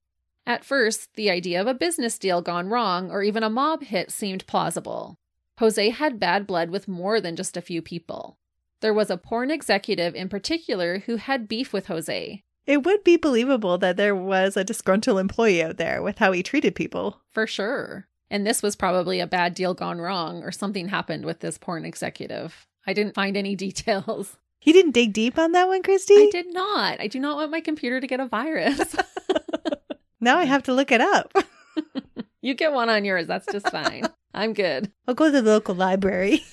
At first, the idea of a business deal gone wrong or even a mob hit seemed plausible. Jose had bad blood with more than just a few people. There was a porn executive in particular who had beef with Jose. It would be believable that there was a disgruntled employee out there with how he treated people. For sure. And this was probably a bad deal gone wrong, or something happened with this porn executive. I didn't find any details. You didn't dig deep on that one, Christy? I did not. I do not want my computer to get a virus. now I have to look it up. you get one on yours. That's just fine. I'm good. I'll go to the local library.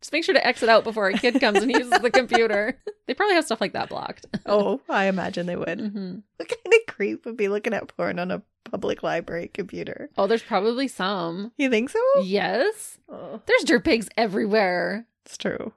Just make sure to exit out before a kid comes and uses the computer. They probably have stuff like that blocked. oh, I imagine they would. Mm-hmm. What kind of creep would be looking at porn on a public library computer? Oh, there's probably some. You think so? Yes. Oh, There's dirt pigs everywhere. it's true.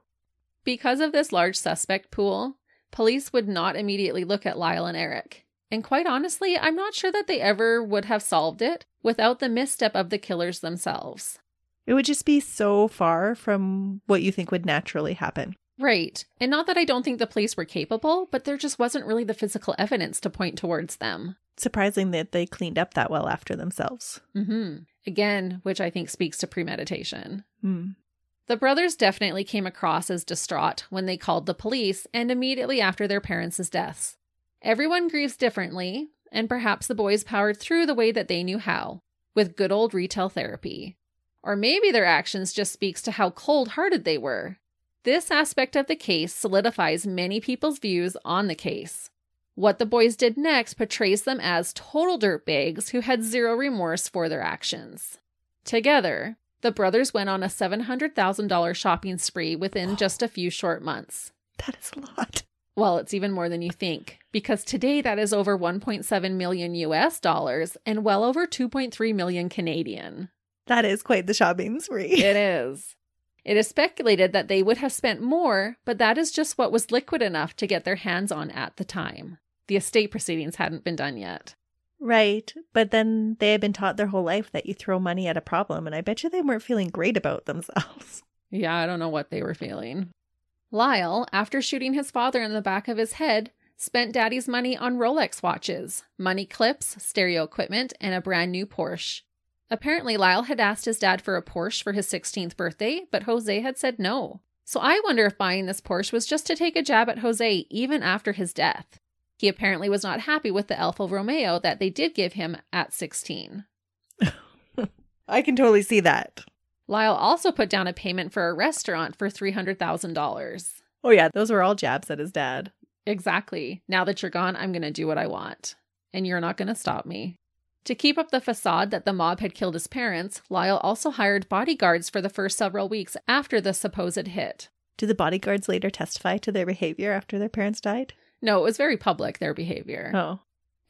Because of this large suspect pool, police would not immediately look at Lyle and Erik. And quite honestly, I'm not sure that they ever would have solved it without the misstep of the killers themselves. It would just be so far from what you think would naturally happen. Right. And not that I don't think the police were capable, but there just wasn't really the physical evidence to point towards them. Surprising that they cleaned up that well after themselves. hmm Again, which I think speaks to premeditation. Hmm. The brothers definitely came across as distraught when they called the police and immediately after their parents' deaths. Everyone grieves differently, and perhaps the boys powered through the way that they knew how, with good old retail therapy. Or maybe their actions just speaks to how cold-hearted they were. This aspect of the case solidifies many people's views on the case. What the boys did next portrays them as total dirtbags who had zero remorse for their actions. Together, the brothers went on a $700,000 shopping spree within just a few short months. That is a lot. Well, it's even more than you think, because today that is over 1.7 million US dollars and well over 2.3 million Canadian. That is quite the shopping spree. It is. It is speculated that they would have spent more, but that is just what was liquid enough to get their hands on at the time. The estate proceedings hadn't been done yet. Right. But then they had been taught their whole life that you throw money at a problem, and I bet you they weren't feeling great about themselves. Yeah, I don't know what they were feeling. Lyle, after shooting his father in the back of his head, spent daddy's money on Rolex watches, money clips, stereo equipment, and a brand new Porsche. Apparently, Lyle had asked his dad for a Porsche for his 16th birthday, but Jose had said no. So I wonder if buying this Porsche was just to take a jab at Jose even after his death. He apparently was not happy with the Alfa Romeo that they did give him at 16. I can totally see that. Lyle also put down a payment for a restaurant for $300,000. Oh, yeah, those were all jabs at his dad. Exactly. Now that you're gone, I'm going to do what I want. And you're not going to stop me. To keep up the facade that the mob had killed his parents, Lyle also hired bodyguards for the first several weeks after the supposed hit. Do the bodyguards later testify to their behavior after their parents died? No, it was very public, their behavior. Oh.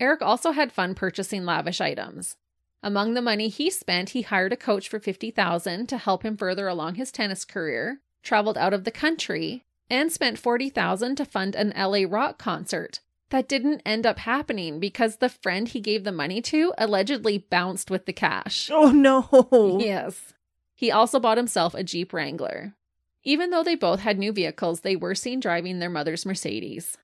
Erik also had fun purchasing lavish items. Among the money he spent, he hired a coach for 50000 to help him further along his tennis career, traveled out of the country, and spent 40,000 to fund an LA rock concert. That didn't end up happening because the friend he gave the money to allegedly bounced with the cash. Oh no. Yes. He also bought himself a Jeep Wrangler. Even though they both had new vehicles, they were seen driving their mother's Mercedes.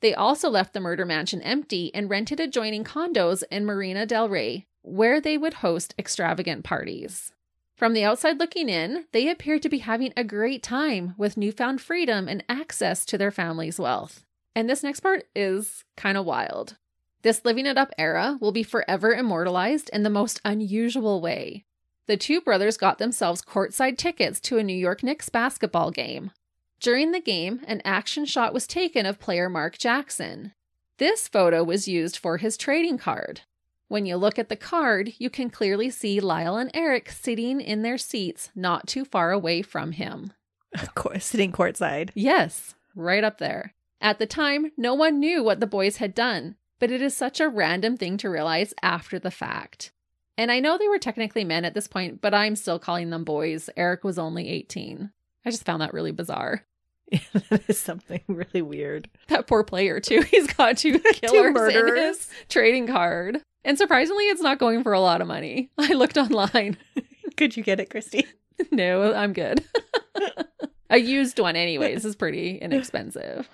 They also left the murder mansion empty and rented adjoining condos in Marina del Rey, where they would host extravagant parties. From the outside looking in, they appeared to be having a great time with newfound freedom and access to their family's wealth. And this next part is kind of wild. This living it up era will be forever immortalized in the most unusual way. The two brothers got themselves courtside tickets to a New York Knicks basketball game. During the game, an action shot was taken of player Mark Jackson. This photo was used for his trading card. When you look at the card, you can clearly see Lyle and Erik sitting in their seats not too far away from him. Of course, sitting courtside. Yes, right up there. At the time, no one knew what the boys had done, but it is such a random thing to realize after the fact. And I know they were technically men at this point, but I'm still calling them boys. Erik was only 18. I just found that really bizarre. that is something really weird. That poor player, too. He's got two killers in his trading card. And surprisingly, it's not going for a lot of money. I looked online. Could you get it, Christy? no, I'm good. a used one, anyways, is pretty inexpensive.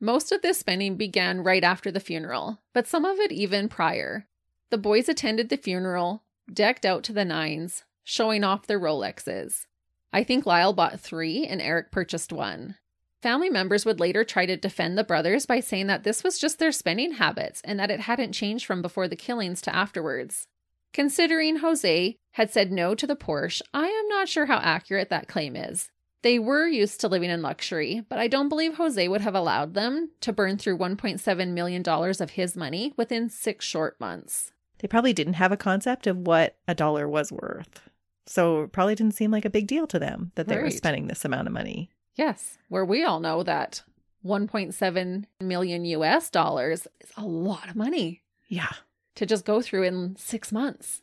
Most of this spending began right after the funeral, but some of it even prior. The boys attended the funeral, decked out to the nines, showing off their Rolexes. I think Lyle bought three and Erik purchased one. Family members would later try to defend the brothers by saying that this was just their spending habits and that it hadn't changed from before the killings to afterwards. Considering Jose had said no to the Porsche, I am not sure how accurate that claim is. They were used to living in luxury, but I don't believe Jose would have allowed them to burn through $1.7 million of his money within six short months. They probably didn't have a concept of what a dollar was worth. So it probably didn't seem like a big deal to them that they were spending this amount of money. Yes, where we all know that 1.7 million US dollars is a lot of money Yeah. to just go through in six months.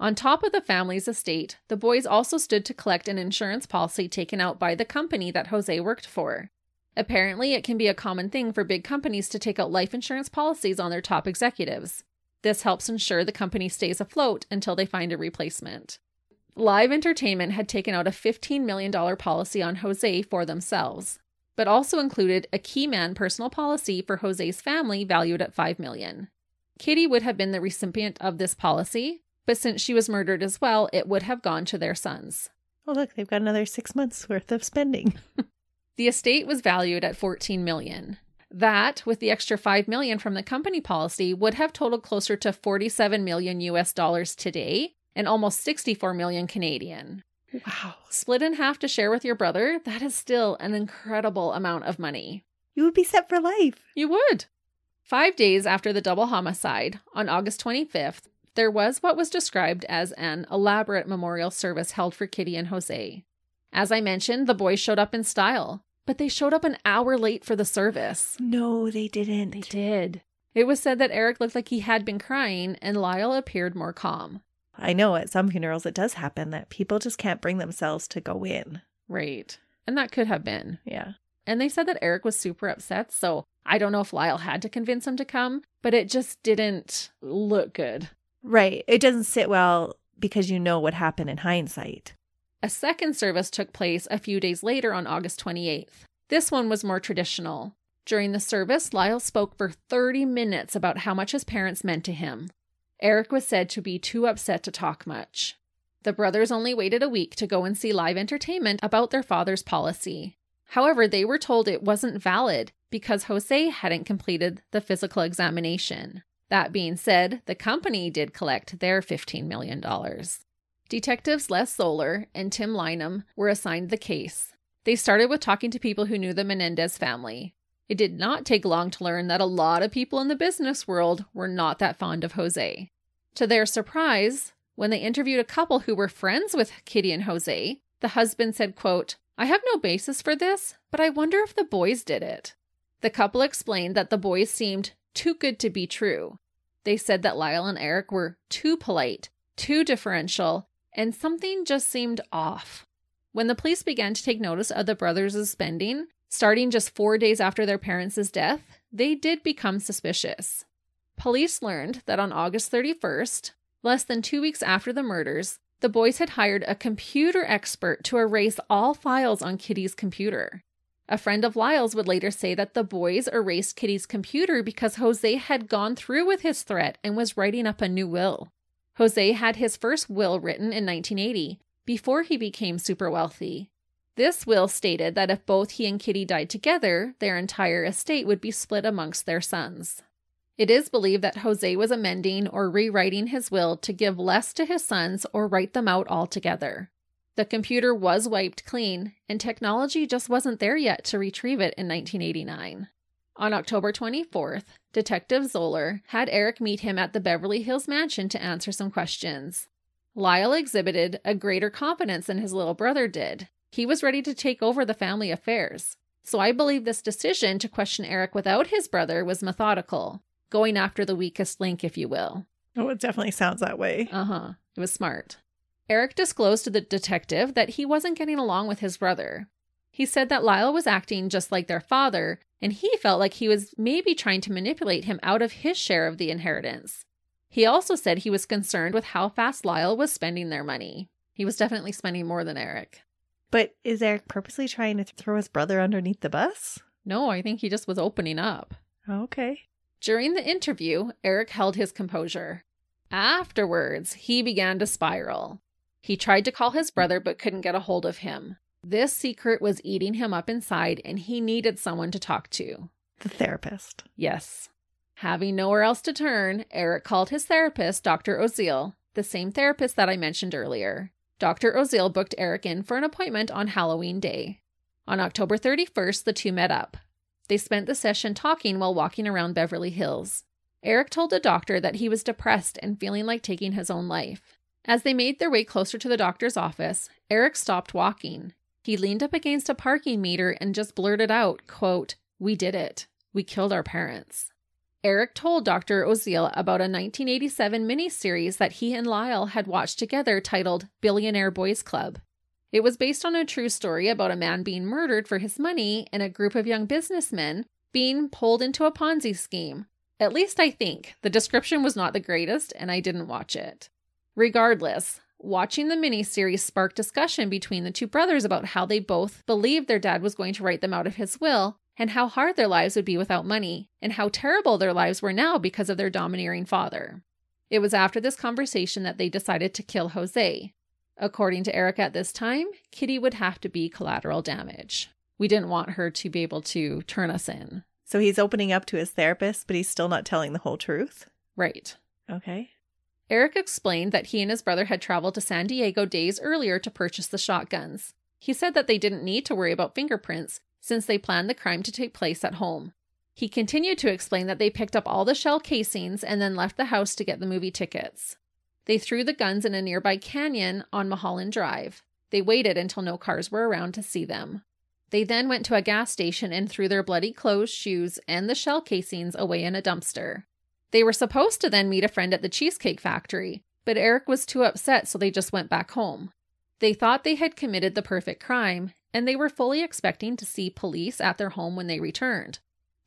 On top of the family's estate, the boys also stood to collect an insurance policy taken out by the company that Jose worked for. Apparently, it can be a common thing for big companies to take out life insurance policies on their top executives. This helps ensure the company stays afloat until they find a replacement. Live Entertainment had taken out a $15 million policy on Jose for themselves, but also included a key man personal policy for Jose's family valued at $5 million. Kitty would have been the recipient of this policy, but since she was murdered as well, it would have gone to their sons. Oh, look, they've got another six months worth of spending. The estate was valued at 14 million. That, with the extra 5 million from the company policy, would have totaled closer to 47 million US dollars today and almost 64 million Canadian. Wow. Split in half to share with your brother, that is still an incredible amount of money. You would be set for life. You would. Five days after the double homicide, on August 25th, there was what was described as an elaborate memorial service held for Kitty and Jose. As I mentioned, the boys showed up in style, but they showed up an hour late for the service. No, they didn't. They did. It was said that Erik looked like he had been crying and Lyle appeared more calm. I know at some funerals it does happen that people just can't bring themselves to go in. Right. And that could have been. Yeah. And they said that Erik was super upset, so I don't know if Lyle had to convince him to come, but it just didn't look good. Right. It doesn't sit well because you know what happened in hindsight. A second service took place a few days later on August 28th. This one was more traditional. During the service, Lyle spoke for 30 minutes about how much his parents meant to him. Erik was said to be too upset to talk much. The brothers only waited a week to go and see live entertainment about their father's policy. However, they were told it wasn't valid because Jose hadn't completed the physical examination. That being said, the company did collect their $15 million. Detectives Les Zoeller and Tim Linehan were assigned the case. They started with talking to people who knew the Menendez family. It did not take long to learn that a lot of people in the business world were not that fond of Jose. To their surprise, when they interviewed a couple who were friends with Kitty and Jose, the husband said, quote, I have no basis for this, but I wonder if the boys did it. The couple explained that the boys seemed too good to be true. They said that Lyle and Erik were too polite, too differential, and something just seemed off. When the police began to take notice of the brothers' spending, Starting just four days after their parents' death, they did become suspicious. Police learned that on August 31st, less than two weeks after the murders, the boys had hired a computer expert to erase all files on Kitty's computer. A friend of Lyle's would later say that the boys erased Kitty's computer because Jose had gone through with his threat and was writing up a new will. Jose had his first will written in 1980, before he became super wealthy. This will stated that if both he and Kitty died together, their entire estate would be split amongst their sons. It is believed that Jose was amending or rewriting his will to give less to his sons or write them out altogether. The computer was wiped clean, and technology just wasn't there yet to retrieve it in 1989. On October 24th, Detective Zoeller had Erik meet him at the Beverly Hills mansion to answer some questions. Lyle exhibited a greater confidence than his little brother did. He was ready to take over the family affairs. So I believe this decision to question Erik without his brother was methodical, going after the weakest link, if you will. Oh, it definitely sounds that way. Uh huh. It was smart. Erik disclosed to the detective that he wasn't getting along with his brother. He said that Lyle was acting just like their father, and he felt like he was maybe trying to manipulate him out of his share of the inheritance. He also said he was concerned with how fast Lyle was spending their money. He was definitely spending more than Erik. But is Erik purposely trying to throw his brother underneath the bus? No, I think he just was opening up. Okay. During the interview, Erik held his composure. Afterwards, he began to spiral. He tried to call his brother but couldn't get a hold of him. This secret was eating him up inside, and he needed someone to talk to. The therapist. Yes. Having nowhere else to turn, Erik called his therapist, Dr. Oziel, the same therapist that I mentioned earlier. Dr. Oziel booked Erik in for an appointment on Halloween Day. On October 31st, the two met up. They spent the session talking while walking around Beverly Hills. Erik told the doctor that he was depressed and feeling like taking his own life. As they made their way closer to the doctor's office, Erik stopped walking. He leaned up against a parking meter and just blurted out, quote, "We did it. We killed our parents." Erik told Dr. Oziel about a 1987 miniseries that he and Lyle had watched together titled Billionaire Boys Club. It was based on a true story about a man being murdered for his money and a group of young businessmen being pulled into a Ponzi scheme. At least I think. The description was not the greatest, and I didn't watch it. Regardless, watching the miniseries sparked discussion between the two brothers about how they both believed their dad was going to write them out of his will and how hard their lives would be without money, and how terrible their lives were now because of their domineering father. It was after this conversation that they decided to kill Jose. According to Erik at this time, Kitty would have to be collateral damage. We didn't want her to be able to turn us in. So he's opening up to his therapist, but he's still not telling the whole truth. Right. Okay. Erik explained that he and his brother had traveled to San Diego days earlier to purchase the shotguns. He said that they didn't need to worry about fingerprints since they planned the crime to take place at home. He continued to explain that they picked up all the shell casings and then left the house to get the movie tickets. They threw the guns in a nearby canyon on Mulholland Drive. They waited until no cars were around to see them. They then went to a gas station and threw their bloody clothes, shoes, and the shell casings away in a dumpster. They were supposed to then meet a friend at the Cheesecake Factory, but Erik was too upset, so they just went back home. They thought they had committed the perfect crime, and they were fully expecting to see police at their home when they returned.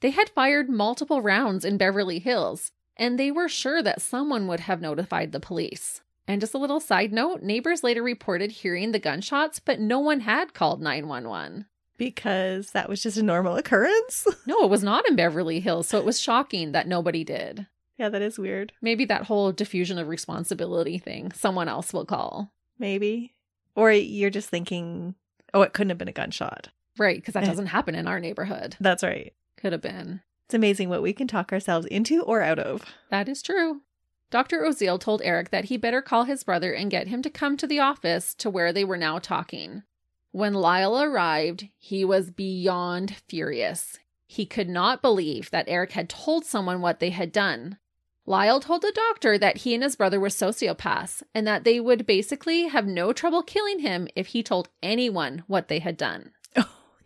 They had fired multiple rounds in Beverly Hills, and they were sure that someone would have notified the police. And just a little side note neighbors later reported hearing the gunshots, but no one had called 911. Because that was just a normal occurrence? No, it was not in Beverly Hills, so it was shocking that nobody did. yeah, that is weird. Maybe that whole diffusion of responsibility thing, someone else will call. Maybe. Or you're just thinking, oh, it couldn't have been a gunshot. Right, because that Eh. doesn't happen in our neighborhood. That's right. Could have been. It's amazing what we can talk ourselves into or out of. That is true. Dr. Oziel told Erik that he better call his brother and get him to come to the office to where they were now talking. When Lyle arrived, he was beyond furious. He could not believe that Erik had told someone what they had done. Lyle told the doctor that he and his brother were sociopaths and that they would basically have no trouble killing him if he told anyone what they had done.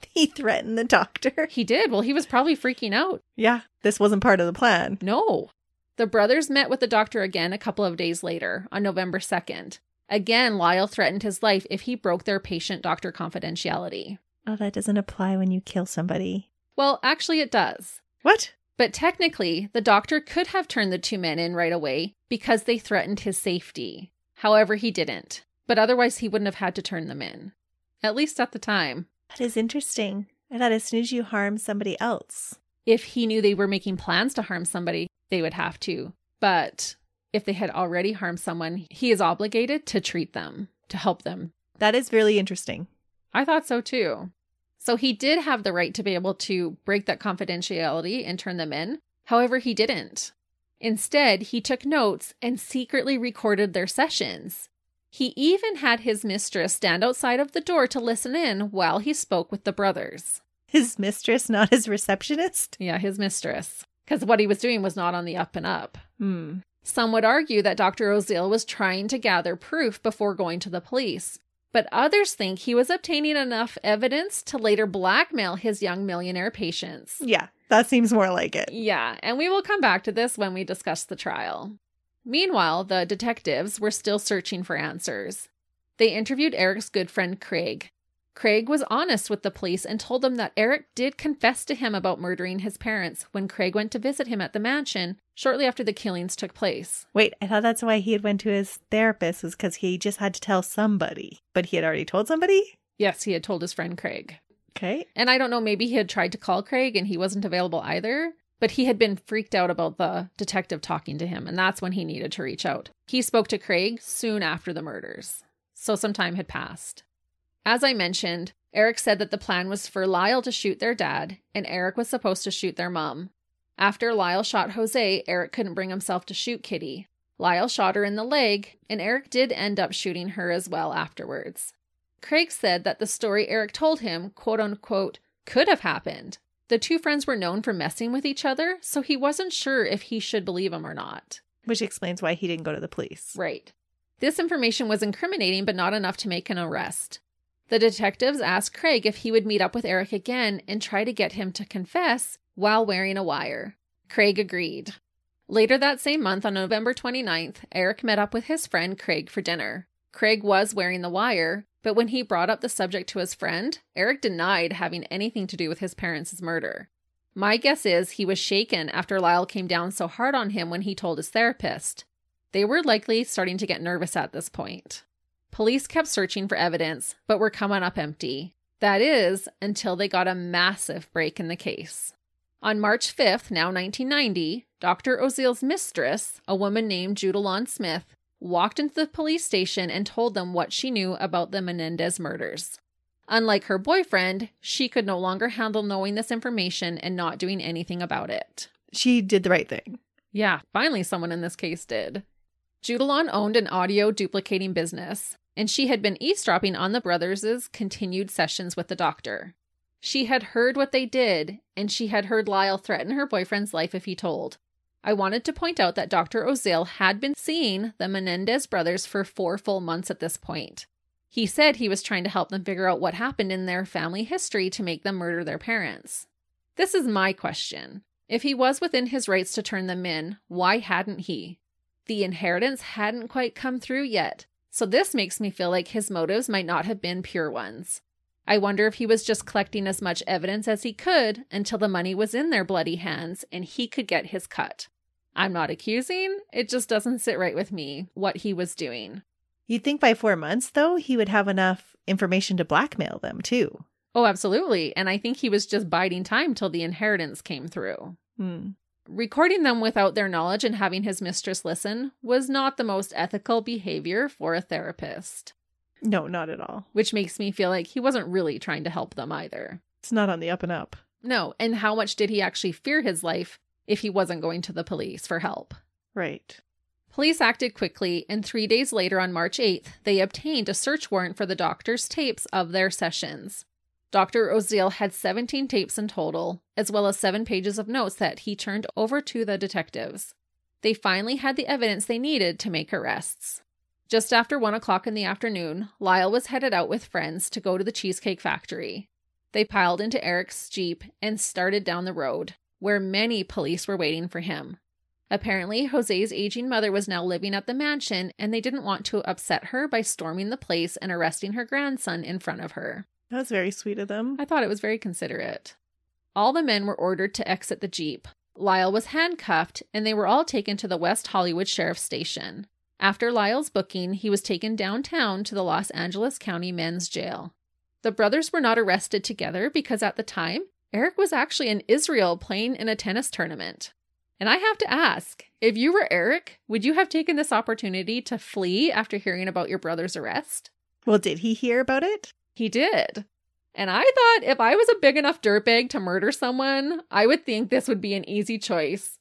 He threatened the doctor. He did. Well, he was probably freaking out. Yeah, this wasn't part of the plan. No. The brothers met with the doctor again a couple of days later, on November 2nd. Again, Lyle threatened his life if he broke their patient doctor confidentiality. Oh, that doesn't apply when you kill somebody. Well, actually, it does. What? But technically, the doctor could have turned the two men in right away because they threatened his safety. However, he didn't. But otherwise, he wouldn't have had to turn them in. At least at the time. That is interesting. I thought as soon as you harm somebody else. If he knew they were making plans to harm somebody, they would have to. But if they had already harmed someone, he is obligated to treat them, to help them. That is really interesting. I thought so too. So he did have the right to be able to break that confidentiality and turn them in. However, he didn't. Instead, he took notes and secretly recorded their sessions. He even had his mistress stand outside of the door to listen in while he spoke with the brothers. His mistress, not his receptionist? Yeah, his mistress. Because what he was doing was not on the up and up. Hmm. Some would argue that Dr. Oziel was trying to gather proof before going to the police, but others think he was obtaining enough evidence to later blackmail his young millionaire patients. Yeah, that seems more like it. Yeah, and we will come back to this when we discuss the trial. Meanwhile, the detectives were still searching for answers. They interviewed Erik's good friend Craig. Craig was honest with the police and told them that Erik did confess to him about murdering his parents when Craig went to visit him at the mansion shortly after the killings took place. Wait, I thought that's why he had went to his therapist was because he just had to tell somebody, but he had already told somebody. Yes, he had told his friend Craig. Okay. And I don't know, maybe he had tried to call Craig and he wasn't available either, but he had been freaked out about the detective talking to him, and that's when he needed to reach out. He spoke to Craig soon after the murders, so some time had passed. As I mentioned, Erik said that the plan was for Lyle to shoot their dad, and Erik was supposed to shoot their mom. After Lyle shot Jose, Erik couldn't bring himself to shoot Kitty. Lyle shot her in the leg, and Erik did end up shooting her as well afterwards. Craig said that the story Erik told him, quote unquote, could have happened. The two friends were known for messing with each other, so he wasn't sure if he should believe him or not. Which explains why he didn't go to the police. Right. This information was incriminating, but not enough to make an arrest. The detectives asked Craig if he would meet up with Erik again and try to get him to confess while wearing a wire. Craig agreed. Later that same month, on November 29th, Erik met up with his friend Craig for dinner. Craig was wearing the wire, but when he brought up the subject to his friend, Erik denied having anything to do with his parents' murder. My guess is he was shaken after Lyle came down so hard on him when he told his therapist. They were likely starting to get nervous at this point. Police kept searching for evidence, but were coming up empty. That is, until they got a massive break in the case. On March 5th, now 1990, Dr. Oziel's mistress, a woman named Judalon Smith, walked into the police station and told them what she knew about the Menendez murders. Unlike her boyfriend, she could no longer handle knowing this information and not doing anything about it. She did the right thing. Yeah, finally, someone in this case did. Judalon owned an audio duplicating business, and she had been eavesdropping on the brothers' continued sessions with the doctor. She had heard what they did, and she had heard Lyle threaten her boyfriend's life if he told. I wanted to point out that Dr. Oziel had been seeing the Menendez brothers for four full months at this point. He said he was trying to help them figure out what happened in their family history to make them murder their parents. This is my question. If he was within his rights to turn them in, why hadn't he? The inheritance hadn't quite come through yet, so this makes me feel like his motives might not have been pure ones. I wonder if he was just collecting as much evidence as he could until the money was in their bloody hands and he could get his cut. I'm not accusing, it just doesn't sit right with me what he was doing. You'd think by four months, though, he would have enough information to blackmail them, too. Oh, absolutely. And I think he was just biding time till the inheritance came through. Hmm. Recording them without their knowledge and having his mistress listen was not the most ethical behavior for a therapist. No, not at all. Which makes me feel like he wasn't really trying to help them either. It's not on the up and up. No, and how much did he actually fear his life if he wasn't going to the police for help? Right. Police acted quickly, and three days later, on March 8th, they obtained a search warrant for the doctor's tapes of their sessions. Dr. Oziel had 17 tapes in total, as well as seven pages of notes that he turned over to the detectives. They finally had the evidence they needed to make arrests. Just after one o'clock in the afternoon, Lyle was headed out with friends to go to the Cheesecake Factory. They piled into Erik's Jeep and started down the road, where many police were waiting for him. Apparently, Jose's aging mother was now living at the mansion, and they didn't want to upset her by storming the place and arresting her grandson in front of her. That was very sweet of them. I thought it was very considerate. All the men were ordered to exit the Jeep. Lyle was handcuffed, and they were all taken to the West Hollywood Sheriff's Station. After Lyle's booking, he was taken downtown to the Los Angeles County Men's Jail. The brothers were not arrested together because at the time, Erik was actually in Israel playing in a tennis tournament. And I have to ask if you were Erik, would you have taken this opportunity to flee after hearing about your brother's arrest? Well, did he hear about it? He did. And I thought if I was a big enough dirtbag to murder someone, I would think this would be an easy choice.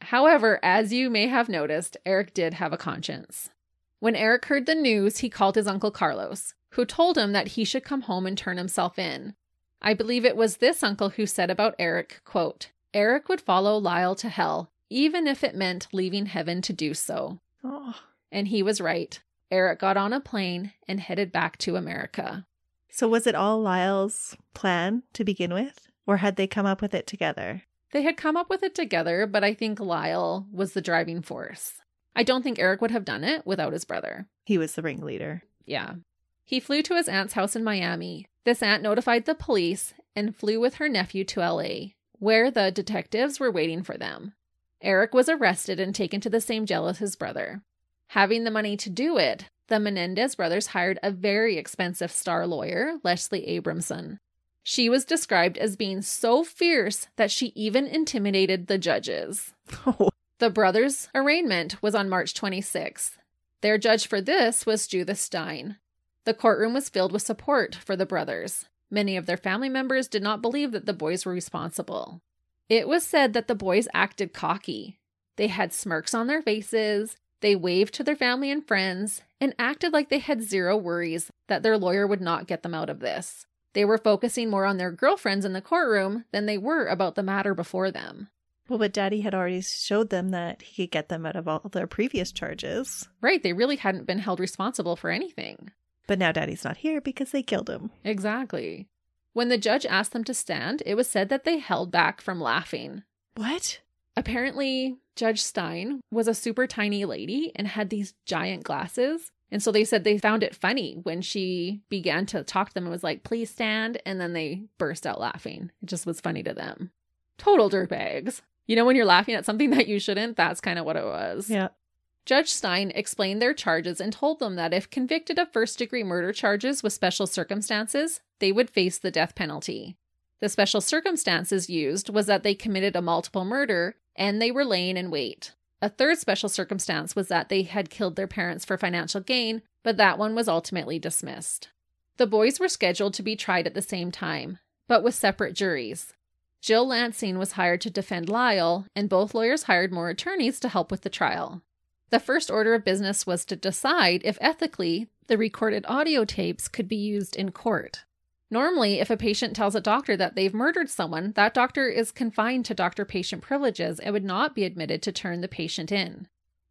However, as you may have noticed, Erik did have a conscience. When Erik heard the news, he called his uncle Carlos, who told him that he should come home and turn himself in. I believe it was this uncle who said about Erik, quote, Erik would follow Lyle to hell, even if it meant leaving heaven to do so. Oh. And he was right. Erik got on a plane and headed back to America. So was it all Lyle's plan to begin with? Or had they come up with it together? They had come up with it together, but I think Lyle was the driving force. I don't think Erik would have done it without his brother. He was the ringleader. Yeah. He flew to his aunt's house in Miami. This aunt notified the police and flew with her nephew to LA, where the detectives were waiting for them. Erik was arrested and taken to the same jail as his brother. Having the money to do it, the Menendez brothers hired a very expensive star lawyer, Leslie Abramson. She was described as being so fierce that she even intimidated the judges. Oh. The brothers' arraignment was on March 26th. Their judge for this was Judith Stein. The courtroom was filled with support for the brothers. Many of their family members did not believe that the boys were responsible. It was said that the boys acted cocky. They had smirks on their faces, they waved to their family and friends, and acted like they had zero worries that their lawyer would not get them out of this. They were focusing more on their girlfriends in the courtroom than they were about the matter before them. Well, but Daddy had already showed them that he could get them out of all their previous charges. Right, they really hadn't been held responsible for anything. But now Daddy's not here because they killed him. Exactly. When the judge asked them to stand, it was said that they held back from laughing. What? Apparently, Judge Stein was a super tiny lady and had these giant glasses. And so they said they found it funny when she began to talk to them and was like, please stand. And then they burst out laughing. It just was funny to them. Total dirtbags. You know, when you're laughing at something that you shouldn't, that's kind of what it was. Yeah. Judge Stein explained their charges and told them that if convicted of first degree murder charges with special circumstances, they would face the death penalty. The special circumstances used was that they committed a multiple murder and they were laying in wait. A third special circumstance was that they had killed their parents for financial gain, but that one was ultimately dismissed. The boys were scheduled to be tried at the same time, but with separate juries. Jill Lansing was hired to defend Lyle, and both lawyers hired more attorneys to help with the trial. The first order of business was to decide if ethically the recorded audio tapes could be used in court. Normally, if a patient tells a doctor that they've murdered someone, that doctor is confined to doctor patient privileges and would not be admitted to turn the patient in.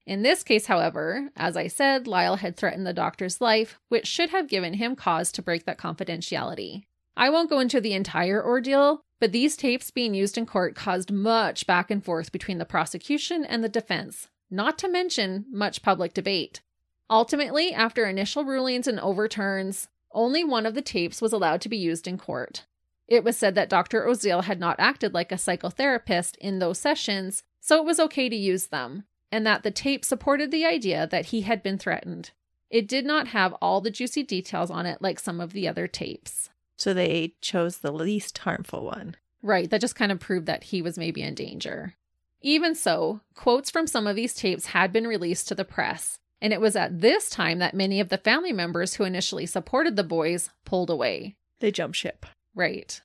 In this case, however, as I said, Lyle had threatened the doctor's life, which should have given him cause to break that confidentiality. I won't go into the entire ordeal, but these tapes being used in court caused much back and forth between the prosecution and the defense, not to mention much public debate. Ultimately, after initial rulings and overturns, only one of the tapes was allowed to be used in court. It was said that Dr. Oziel had not acted like a psychotherapist in those sessions, so it was okay to use them, and that the tape supported the idea that he had been threatened. It did not have all the juicy details on it like some of the other tapes. So they chose the least harmful one. Right, that just kind of proved that he was maybe in danger. Even so, quotes from some of these tapes had been released to the press, and it was at this time that many of the family members who initially supported the boys pulled away. They jumped ship. Right.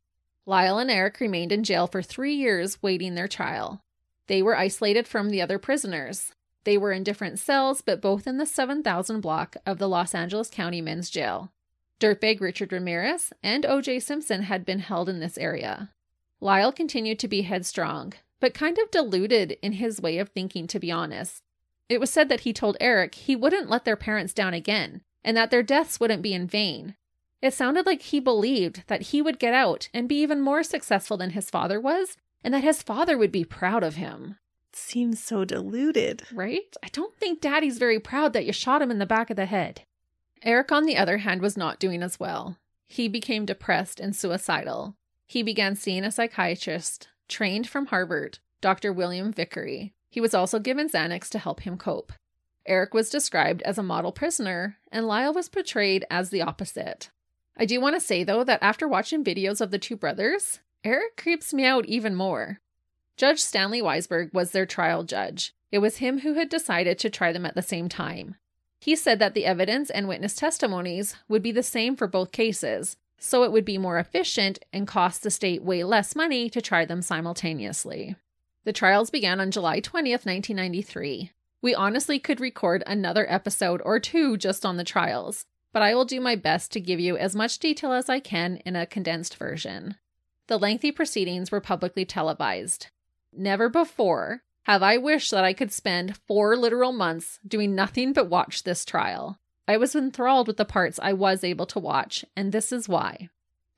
Lyle and Erik remained in jail for three years waiting their trial. They were isolated from the other prisoners. They were in different cells, but both in the 7000 block of the Los Angeles County Men's Jail. Dirtbag Richard Ramirez and O.J. Simpson had been held in this area. Lyle continued to be headstrong, but kind of deluded in his way of thinking, to be honest. It was said that he told Erik he wouldn't let their parents down again, and that their deaths wouldn't be in vain. It sounded like he believed that he would get out and be even more successful than his father was, and that his father would be proud of him. Seems so deluded. Right? I don't think Daddy's very proud that you shot him in the back of the head. Erik, on the other hand, was not doing as well. he became depressed and suicidal. He began seeing a psychiatrist trained from Harvard, Dr. William Vicary. He was also given Xanax to help him cope. Erik was described as a model prisoner, and Lyle was portrayed as the opposite. I do want to say, though, that after watching videos of the two brothers, Erik creeps me out even more. Judge Stanley Weisberg was their trial judge. It was him who had decided to try them at the same time. He said that the evidence and witness testimonies would be the same for both cases, so it would be more efficient and cost the state way less money to try them simultaneously. The trials began on July 20th, 1993. We honestly could record another episode or two just on the trials, but I will do my best to give you as much detail as I can in a condensed version. The lengthy proceedings were publicly televised. Never before have I wished that I could spend four literal months doing nothing but watch this trial. I was enthralled with the parts I was able to watch, and this is why.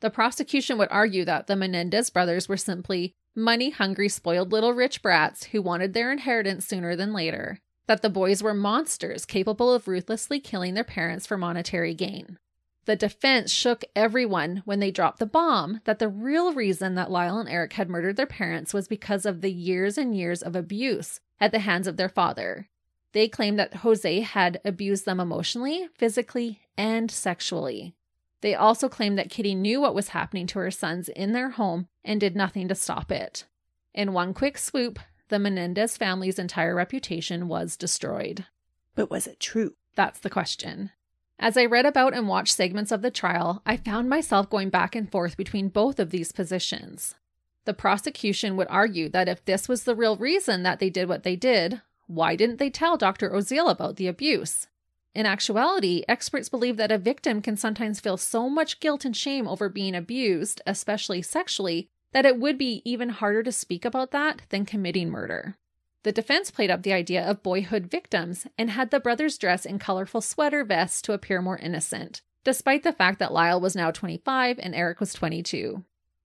The prosecution would argue that the Menendez brothers were simply money hungry, spoiled little rich brats who wanted their inheritance sooner than later that the boys were monsters capable of ruthlessly killing their parents for monetary gain. The defense shook everyone when they dropped the bomb that the real reason that Lyle and Erik had murdered their parents was because of the years and years of abuse at the hands of their father. They claimed that Jose had abused them emotionally, physically, and sexually. They also claimed that Kitty knew what was happening to her sons in their home and did nothing to stop it. In one quick swoop, the Menendez family's entire reputation was destroyed. But was it true? That's the question. As I read about and watched segments of the trial, I found myself going back and forth between both of these positions. The prosecution would argue that if this was the real reason that they did what they did, why didn't they tell Dr. Oziel about the abuse? In actuality, experts believe that a victim can sometimes feel so much guilt and shame over being abused, especially sexually, that it would be even harder to speak about that than committing murder. The defense played up the idea of boyhood victims and had the brothers dress in colorful sweater vests to appear more innocent, despite the fact that Lyle was now 25 and Erik was 22.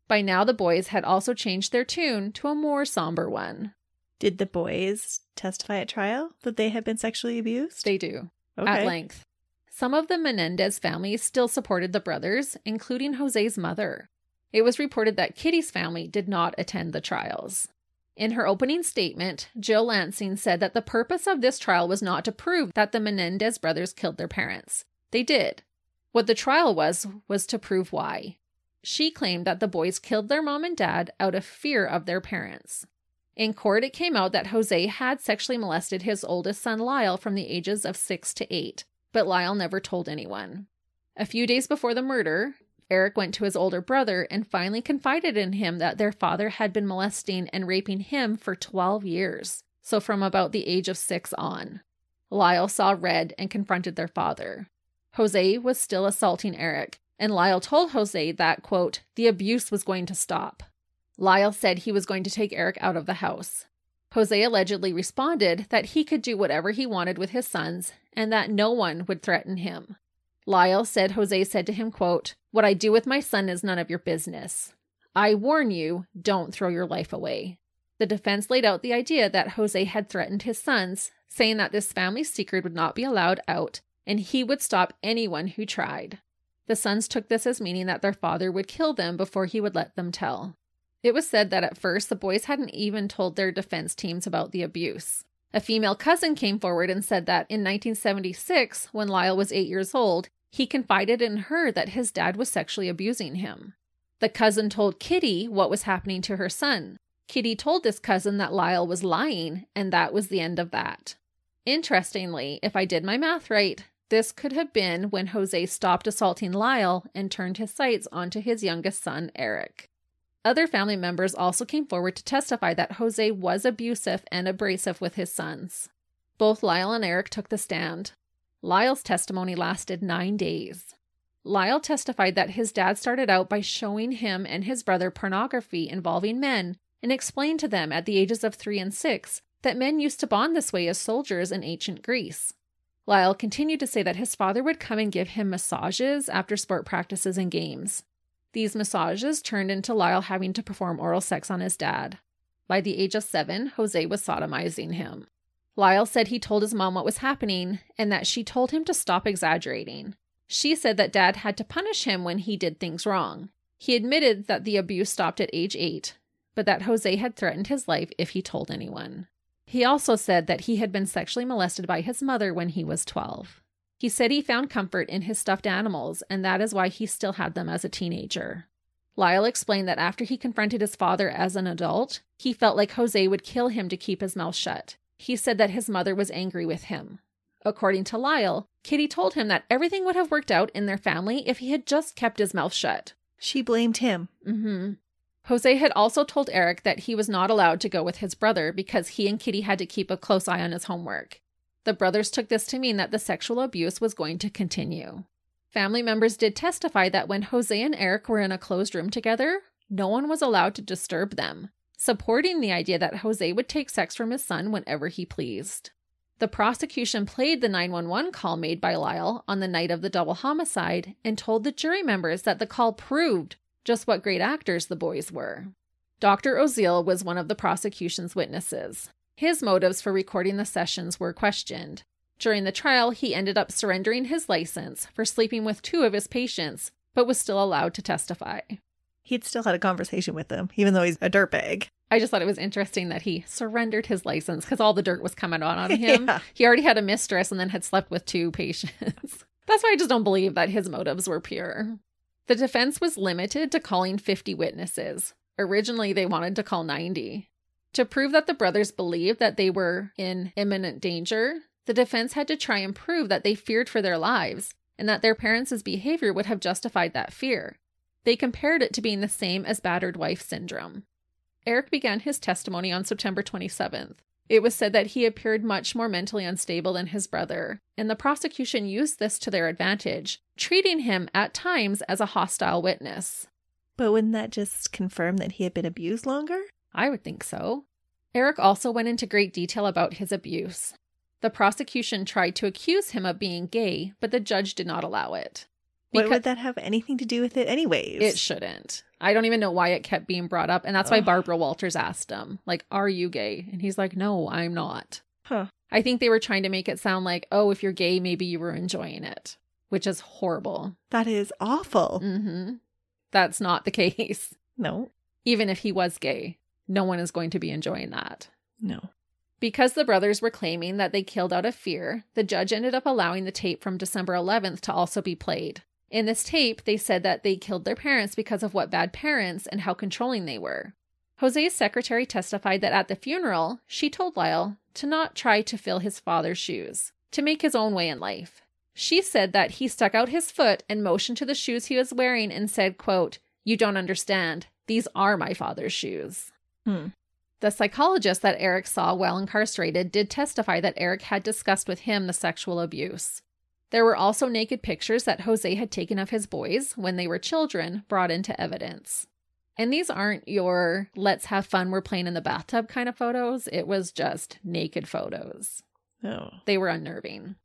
By now, the boys had also changed their tune to a more somber one. Did the boys testify at trial that they had been sexually abused? They do, okay. at length. Some of the Menendez family still supported the brothers, including Jose's mother. It was reported that Kitty's family did not attend the trials. In her opening statement, Jill Lansing said that the purpose of this trial was not to prove that the Menendez brothers killed their parents. They did. What the trial was, was to prove why. She claimed that the boys killed their mom and dad out of fear of their parents. In court, it came out that Jose had sexually molested his oldest son Lyle from the ages of six to eight, but Lyle never told anyone. A few days before the murder, Erik went to his older brother and finally confided in him that their father had been molesting and raping him for 12 years, so from about the age of six on. Lyle saw red and confronted their father. Jose was still assaulting Erik, and Lyle told Jose that, quote, the abuse was going to stop. Lyle said he was going to take Erik out of the house. Jose allegedly responded that he could do whatever he wanted with his sons and that no one would threaten him. Lyle said Jose said to him, quote, What I do with my son is none of your business. I warn you, don't throw your life away. The defense laid out the idea that Jose had threatened his sons, saying that this family secret would not be allowed out and he would stop anyone who tried. The sons took this as meaning that their father would kill them before he would let them tell. It was said that at first the boys hadn't even told their defense teams about the abuse. A female cousin came forward and said that in 1976, when Lyle was eight years old, he confided in her that his dad was sexually abusing him. The cousin told Kitty what was happening to her son. Kitty told this cousin that Lyle was lying, and that was the end of that. Interestingly, if I did my math right, this could have been when Jose stopped assaulting Lyle and turned his sights onto his youngest son, Erik. Other family members also came forward to testify that Jose was abusive and abrasive with his sons. Both Lyle and Eric took the stand. Lyle's testimony lasted nine days. Lyle testified that his dad started out by showing him and his brother pornography involving men and explained to them at the ages of three and six that men used to bond this way as soldiers in ancient Greece. Lyle continued to say that his father would come and give him massages after sport practices and games. These massages turned into Lyle having to perform oral sex on his dad. By the age of seven, Jose was sodomizing him. Lyle said he told his mom what was happening and that she told him to stop exaggerating. She said that dad had to punish him when he did things wrong. He admitted that the abuse stopped at age eight, but that Jose had threatened his life if he told anyone. He also said that he had been sexually molested by his mother when he was 12. He said he found comfort in his stuffed animals, and that is why he still had them as a teenager. Lyle explained that after he confronted his father as an adult, he felt like Jose would kill him to keep his mouth shut. He said that his mother was angry with him. According to Lyle, Kitty told him that everything would have worked out in their family if he had just kept his mouth shut. She blamed him. Mm-hmm. Jose had also told Erik that he was not allowed to go with his brother because he and Kitty had to keep a close eye on his homework. The brothers took this to mean that the sexual abuse was going to continue. Family members did testify that when Jose and Erik were in a closed room together, no one was allowed to disturb them, supporting the idea that Jose would take sex from his son whenever he pleased. The prosecution played the 911 call made by Lyle on the night of the double homicide and told the jury members that the call proved just what great actors the boys were. Dr. Oziel was one of the prosecution's witnesses. His motives for recording the sessions were questioned. During the trial, he ended up surrendering his license for sleeping with two of his patients, but was still allowed to testify. He'd still had a conversation with them, even though he's a dirtbag. I just thought it was interesting that he surrendered his license because all the dirt was coming out on him. Yeah. He already had a mistress and then had slept with two patients. That's why I just don't believe that his motives were pure. The defense was limited to calling 50 witnesses. Originally, they wanted to call 90. To prove that the brothers believed that they were in imminent danger, the defense had to try and prove that they feared for their lives and that their parents' behavior would have justified that fear. They compared it to being the same as battered wife syndrome. Erik began his testimony on September 27th. It was said that he appeared much more mentally unstable than his brother, and the prosecution used this to their advantage, treating him at times as a hostile witness. But wouldn't that just confirm that he had been abused longer? I would think so. Erik also went into great detail about his abuse. The prosecution tried to accuse him of being gay, but the judge did not allow it. What would that have anything to do with it, anyways? It shouldn't. I don't even know why it kept being brought up. And that's why Barbara Walters asked him, like, are you gay? And he's like, no, I'm not. Huh. I think they were trying to make it sound like, oh, if you're gay, maybe you were enjoying it, which is horrible. That is awful. hmm That's not the case. No, Even if he was gay, no one is going to be enjoying that. no. Because the brothers were claiming that they killed out of fear, the judge ended up allowing the tape from December 11th to also be played. In this tape, they said that they killed their parents because of what bad parents and how controlling they were. Jose's secretary testified that at the funeral, she told Lyle to not try to fill his father's shoes, to make his own way in life. She said that he stuck out his foot and motioned to the shoes he was wearing and said, quote, You don't understand. These are my father's shoes. Hmm. The psychologist that Erik saw while incarcerated did testify that Erik had discussed with him the sexual abuse. There were also naked pictures that Jose had taken of his boys when they were children brought into evidence. And these aren't your let's have fun, we're playing in the bathtub kind of photos. It was just naked photos. No. They were unnerving.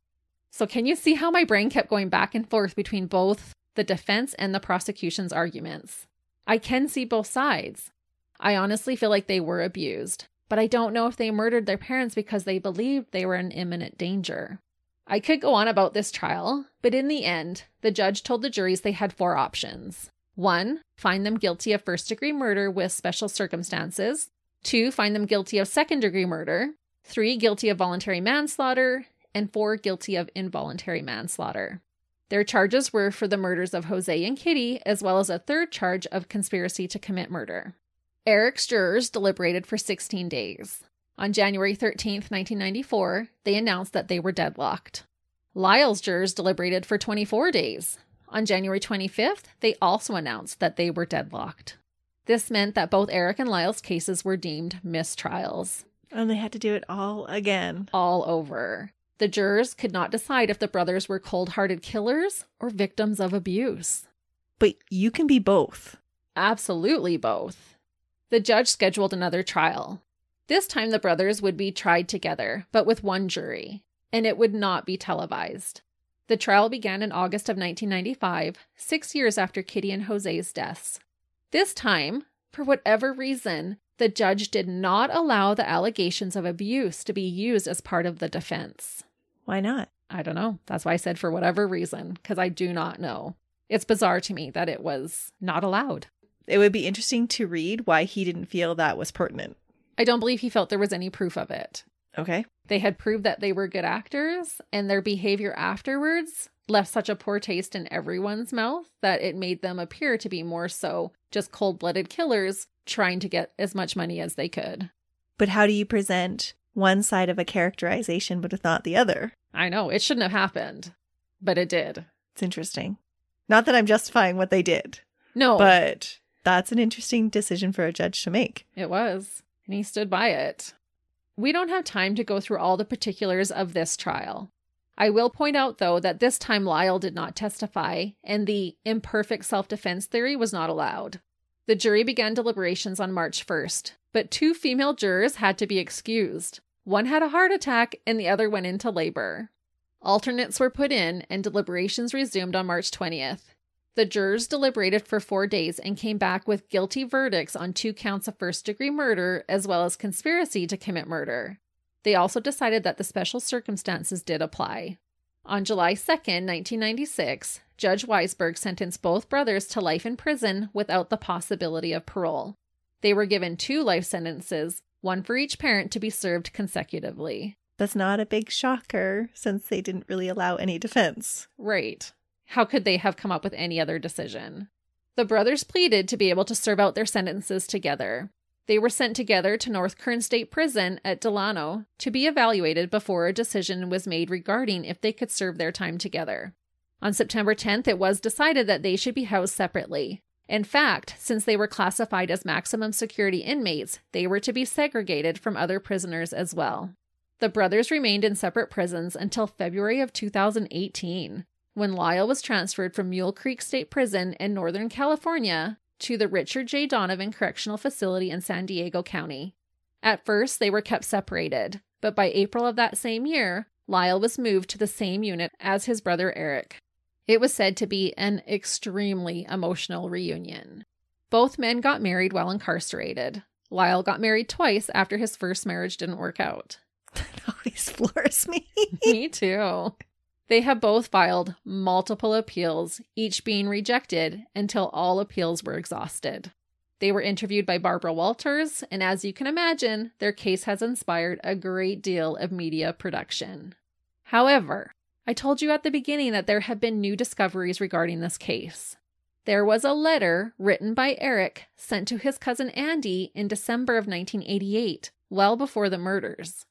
So, can you see how my brain kept going back and forth between both the defense and the prosecution's arguments? I can see both sides. I honestly feel like they were abused, but I don't know if they murdered their parents because they believed they were in imminent danger. I could go on about this trial, but in the end, the judge told the juries they had four options. One, find them guilty of first degree murder with special circumstances. Two, find them guilty of second degree murder. Three, guilty of voluntary manslaughter. And four, guilty of involuntary manslaughter. Their charges were for the murders of Jose and Kitty, as well as a third charge of conspiracy to commit murder. Erik's jurors deliberated for 16 days. On January 13th, 1994, they announced that they were deadlocked. Lyle's jurors deliberated for 24 days. On January 25th, they also announced that they were deadlocked. This meant that both Erik and Lyle's cases were deemed mistrials. And they had to do it all again. All over. The jurors could not decide if the brothers were cold hearted killers or victims of abuse. But you can be both. Absolutely both. The judge scheduled another trial. This time, the brothers would be tried together, but with one jury, and it would not be televised. The trial began in August of 1995, six years after Kitty and Jose's deaths. This time, for whatever reason, the judge did not allow the allegations of abuse to be used as part of the defense. Why not? I don't know. That's why I said for whatever reason, because I do not know. It's bizarre to me that it was not allowed. It would be interesting to read why he didn't feel that was pertinent. I don't believe he felt there was any proof of it. Okay. They had proved that they were good actors, and their behavior afterwards left such a poor taste in everyone's mouth that it made them appear to be more so just cold blooded killers trying to get as much money as they could. But how do you present one side of a characterization but not the other? I know, it shouldn't have happened, but it did. It's interesting. Not that I'm justifying what they did, No, but that's an interesting decision for a judge to make. it was, and he stood by it. We don't have time to go through all the particulars of this trial. I will point out, though, that this time Lyle did not testify, and the imperfect self defense theory was not allowed. The jury began deliberations on March 1st, but two female jurors had to be excused. One had a heart attack, and the other went into labor. Alternates were put in, and deliberations resumed on March 20th. The jurors deliberated for four days and came back with guilty verdicts on two counts of first degree murder as well as conspiracy to commit murder. They also decided that the special circumstances did apply. On July 2nd, 1996, Judge Weisberg sentenced both brothers to life in prison without the possibility of parole. They were given two life sentences, one for each parent to be served consecutively. That's not a big shocker since they didn't really allow any defense. Right. How could they have come up with any other decision? The brothers pleaded to be able to serve out their sentences together. They were sent together to North Kern State Prison at Delano to be evaluated before a decision was made regarding if they could serve their time together. On September 10th, it was decided that they should be housed separately. In fact, since they were classified as maximum security inmates, they were to be segregated from other prisoners as well. The brothers remained in separate prisons until February of 2018, when Lyle was transferred from Mule Creek State Prison in Northern California to the Richard J. Donovan Correctional Facility in San Diego County. At first, they were kept separated, but by April of that same year, Lyle was moved to the same unit as his brother Erik. It was said to be an extremely emotional reunion. Both men got married while incarcerated. Lyle got married twice after his first marriage didn't work out. That always floors me. Me too. They have both filed multiple appeals, each being rejected until all appeals were exhausted. They were interviewed by Barbara Walters, and as you can imagine, their case has inspired a great deal of media production. However, I told you at the beginning that there have been new discoveries regarding this case. There was a letter written by Erik sent to his cousin Andy in December of 1988, well before the murders.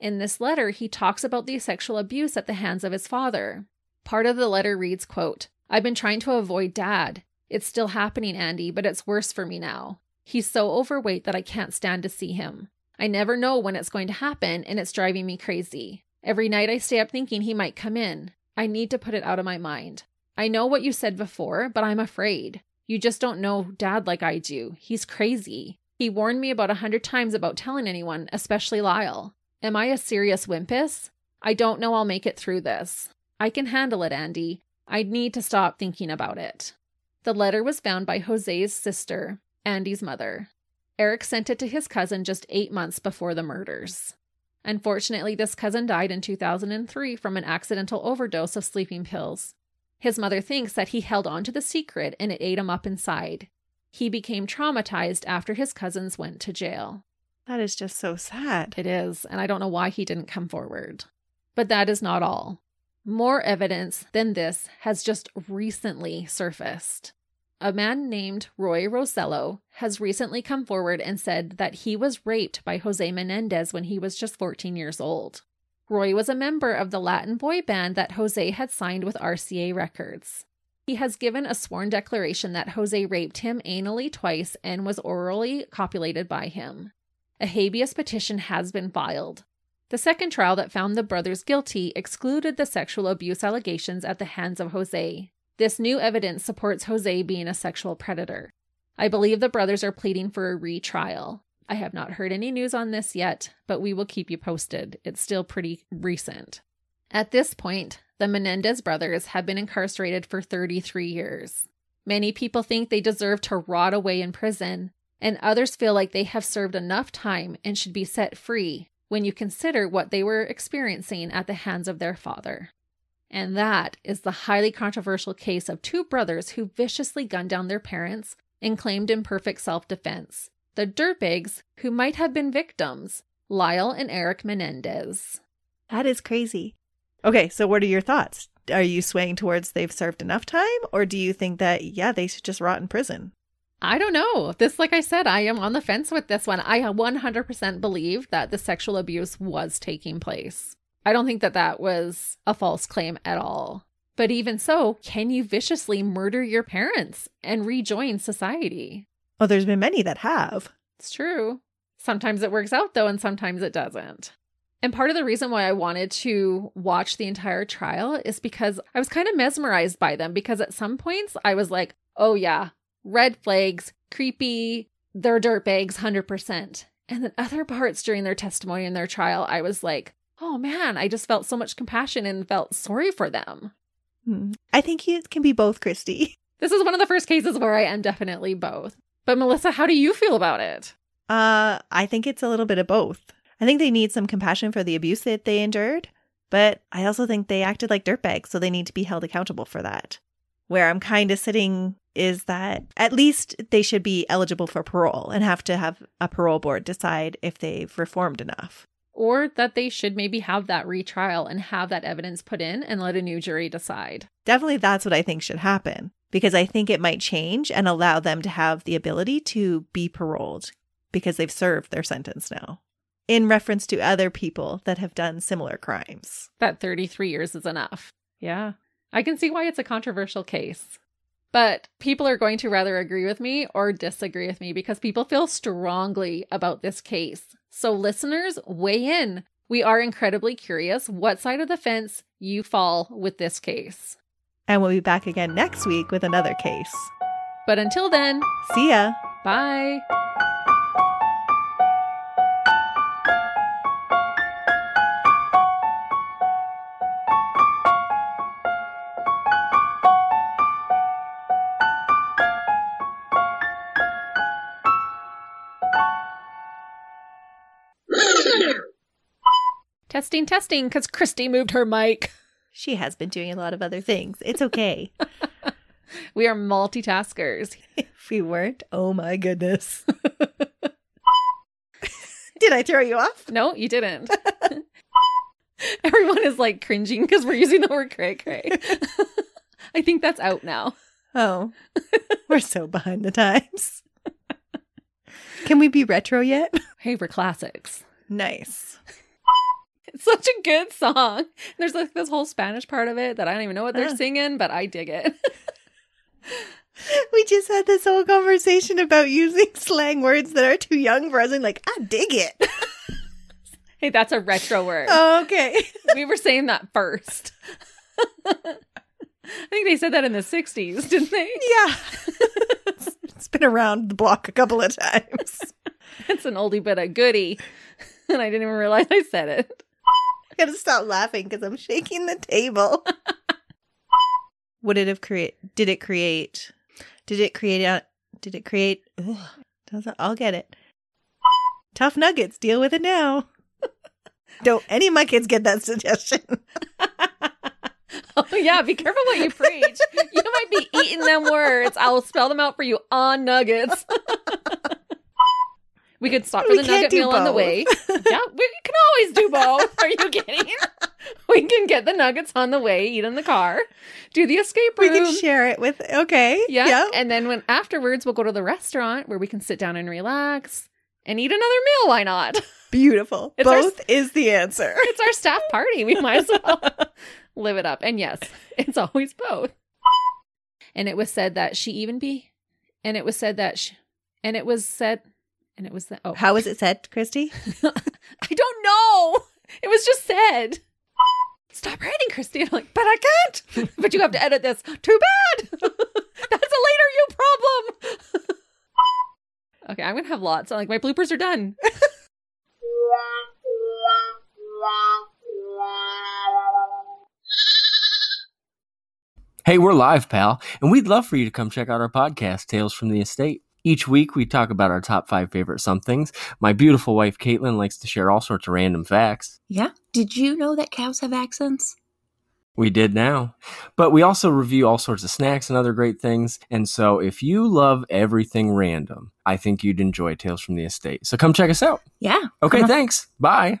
In this letter, he talks about the sexual abuse at the hands of his father. Part of the letter reads, quote, I've been trying to avoid dad. It's still happening, Andy, but it's worse for me now. He's so overweight that I can't stand to see him. I never know when it's going to happen, and it's driving me crazy. Every night I stay up thinking he might come in. I need to put it out of my mind. I know what you said before, but I'm afraid. You just don't know dad like I do. He's crazy. He warned me about a hundred times about telling anyone, especially Lyle. Am I a serious wimpus? I don't know I'll make it through this. I can handle it, Andy. I need to stop thinking about it. The letter was found by Jose's sister, Andy's mother. Erik sent it to his cousin just eight months before the murders. Unfortunately, this cousin died in 2003 from an accidental overdose of sleeping pills. His mother thinks that he held on to the secret and it ate him up inside. He became traumatized after his cousins went to jail. That is just so sad. It is, and I don't know why he didn't come forward. But that is not all. More evidence than this has just recently surfaced. A man named Roy Rosello has recently come forward and said that he was raped by Jose Menendez when he was just 14 years old. Roy was a member of the Latin boy band that Jose had signed with RCA Records. He has given a sworn declaration that Jose raped him anally twice and was orally copulated by him. A habeas petition has been filed. The second trial that found the brothers guilty excluded the sexual abuse allegations at the hands of Jose. This new evidence supports Jose being a sexual predator. I believe the brothers are pleading for a retrial. I have not heard any news on this yet, but we will keep you posted. It's still pretty recent. At this point, the Menendez brothers have been incarcerated for 33 years. Many people think they deserve to rot away in prison, and others feel like they have served enough time and should be set free when you consider what they were experiencing at the hands of their father. And that is the highly controversial case of two brothers who viciously gunned down their parents and claimed imperfect self defense. The dirtbags who might have been victims, Lyle and Erik Menendez. That is crazy. Okay, so what are your thoughts? Are you swaying towards they've served enough time, or do you think that, yeah, they should just rot in prison? I don't know. This, like I said, I am on the fence with this one. I 100% believe that the sexual abuse was taking place. I don't think that that was a false claim at all. But even so, can you viciously murder your parents and rejoin society? Well, there's been many that have. It's true. Sometimes it works out though, and sometimes it doesn't. And part of the reason why I wanted to watch the entire trial is because I was kind of mesmerized by them. Because at some points I was like, oh yeah, red flags, creepy, they're dirtbags, 100%. And then other parts during their testimony and their trial, I was like, oh man, I just felt so much compassion and felt sorry for them. Hmm. I think it can be both, Christy. This is one of the first cases where I am definitely both. But Melissa, how do you feel about it? Uh, I think it's a little bit of both. I think they need some compassion for the abuse that they endured, but I also think they acted like dirtbags, so they need to be held accountable for that. Where I'm kind of sitting is that at least they should be eligible for parole and have to have a parole board decide if they've reformed enough. Or that they should maybe have that retrial and have that evidence put in and let a new jury decide. Definitely, that's what I think should happen because I think it might change and allow them to have the ability to be paroled because they've served their sentence now. In reference to other people that have done similar crimes. That 33 years is enough. Yeah. I can see why it's a controversial case. But people are going to rather agree with me or disagree with me because people feel strongly about this case. So, listeners, weigh in. We are incredibly curious what side of the fence you fall with this case. And we'll be back again next week with another case. But until then, see ya. Bye. Testing, testing, because Christy moved her mic. She has been doing a lot of other things. It's okay. we are multitaskers. If we weren't, oh my goodness. Did I throw you off? No, you didn't. Everyone is like cringing because we're using the word cray cray. I think that's out now. Oh, we're so behind the times. Can we be retro yet? Hey, we're classics. Nice. It's such a good song. There's like this whole Spanish part of it that I don't even know what they're uh. singing, but I dig it. we just had this whole conversation about using slang words that are too young for us and like, I dig it. hey, that's a retro word. Oh, okay. we were saying that first. I think they said that in the 60s, didn't they? Yeah. it's been around the block a couple of times. It's an oldie but a goodie. And I didn't even realize I said it gotta stop laughing because I'm shaking the table. Would it have create? Did it create? Did it create? A, did it create? Ugh, doesn't I'll get it. Tough nuggets. Deal with it now. Don't any of my kids get that suggestion. oh yeah, be careful what you preach. You might be eating them words. I'll spell them out for you on nuggets. We could stop for the nugget meal both. on the way. yeah, we can always do both. Are you kidding? we can get the nuggets on the way, eat in the car, do the escape room. We can share it with okay. Yeah. Yep. And then when afterwards we'll go to the restaurant where we can sit down and relax and eat another meal. Why not? Beautiful. It's both our, is the answer. It's our staff party. We might as well live it up. And yes, it's always both. And it was said that she even be, and it was said that she, and it was said and it was the oh. How was it said christy? I don't know. It was just said. Stop writing christy. I'm like but i can't. But you have to edit this. Too bad. That's a later you problem. Okay i'm gonna have lots. I'm like my bloopers are done. Hey, we're live, pal, and we'd love for you to come check out our podcast, Tales from the Estate. Each week, we talk about our top five favorite somethings. My beautiful wife, Caitlin, likes to share all sorts of random facts. Yeah? Did you know that cows have accents? We did now. But we also review all sorts of snacks and other great things. And so if you love everything random, I think you'd enjoy Tales from the Estate. So come check us out. Yeah. Okay, thanks. Bye.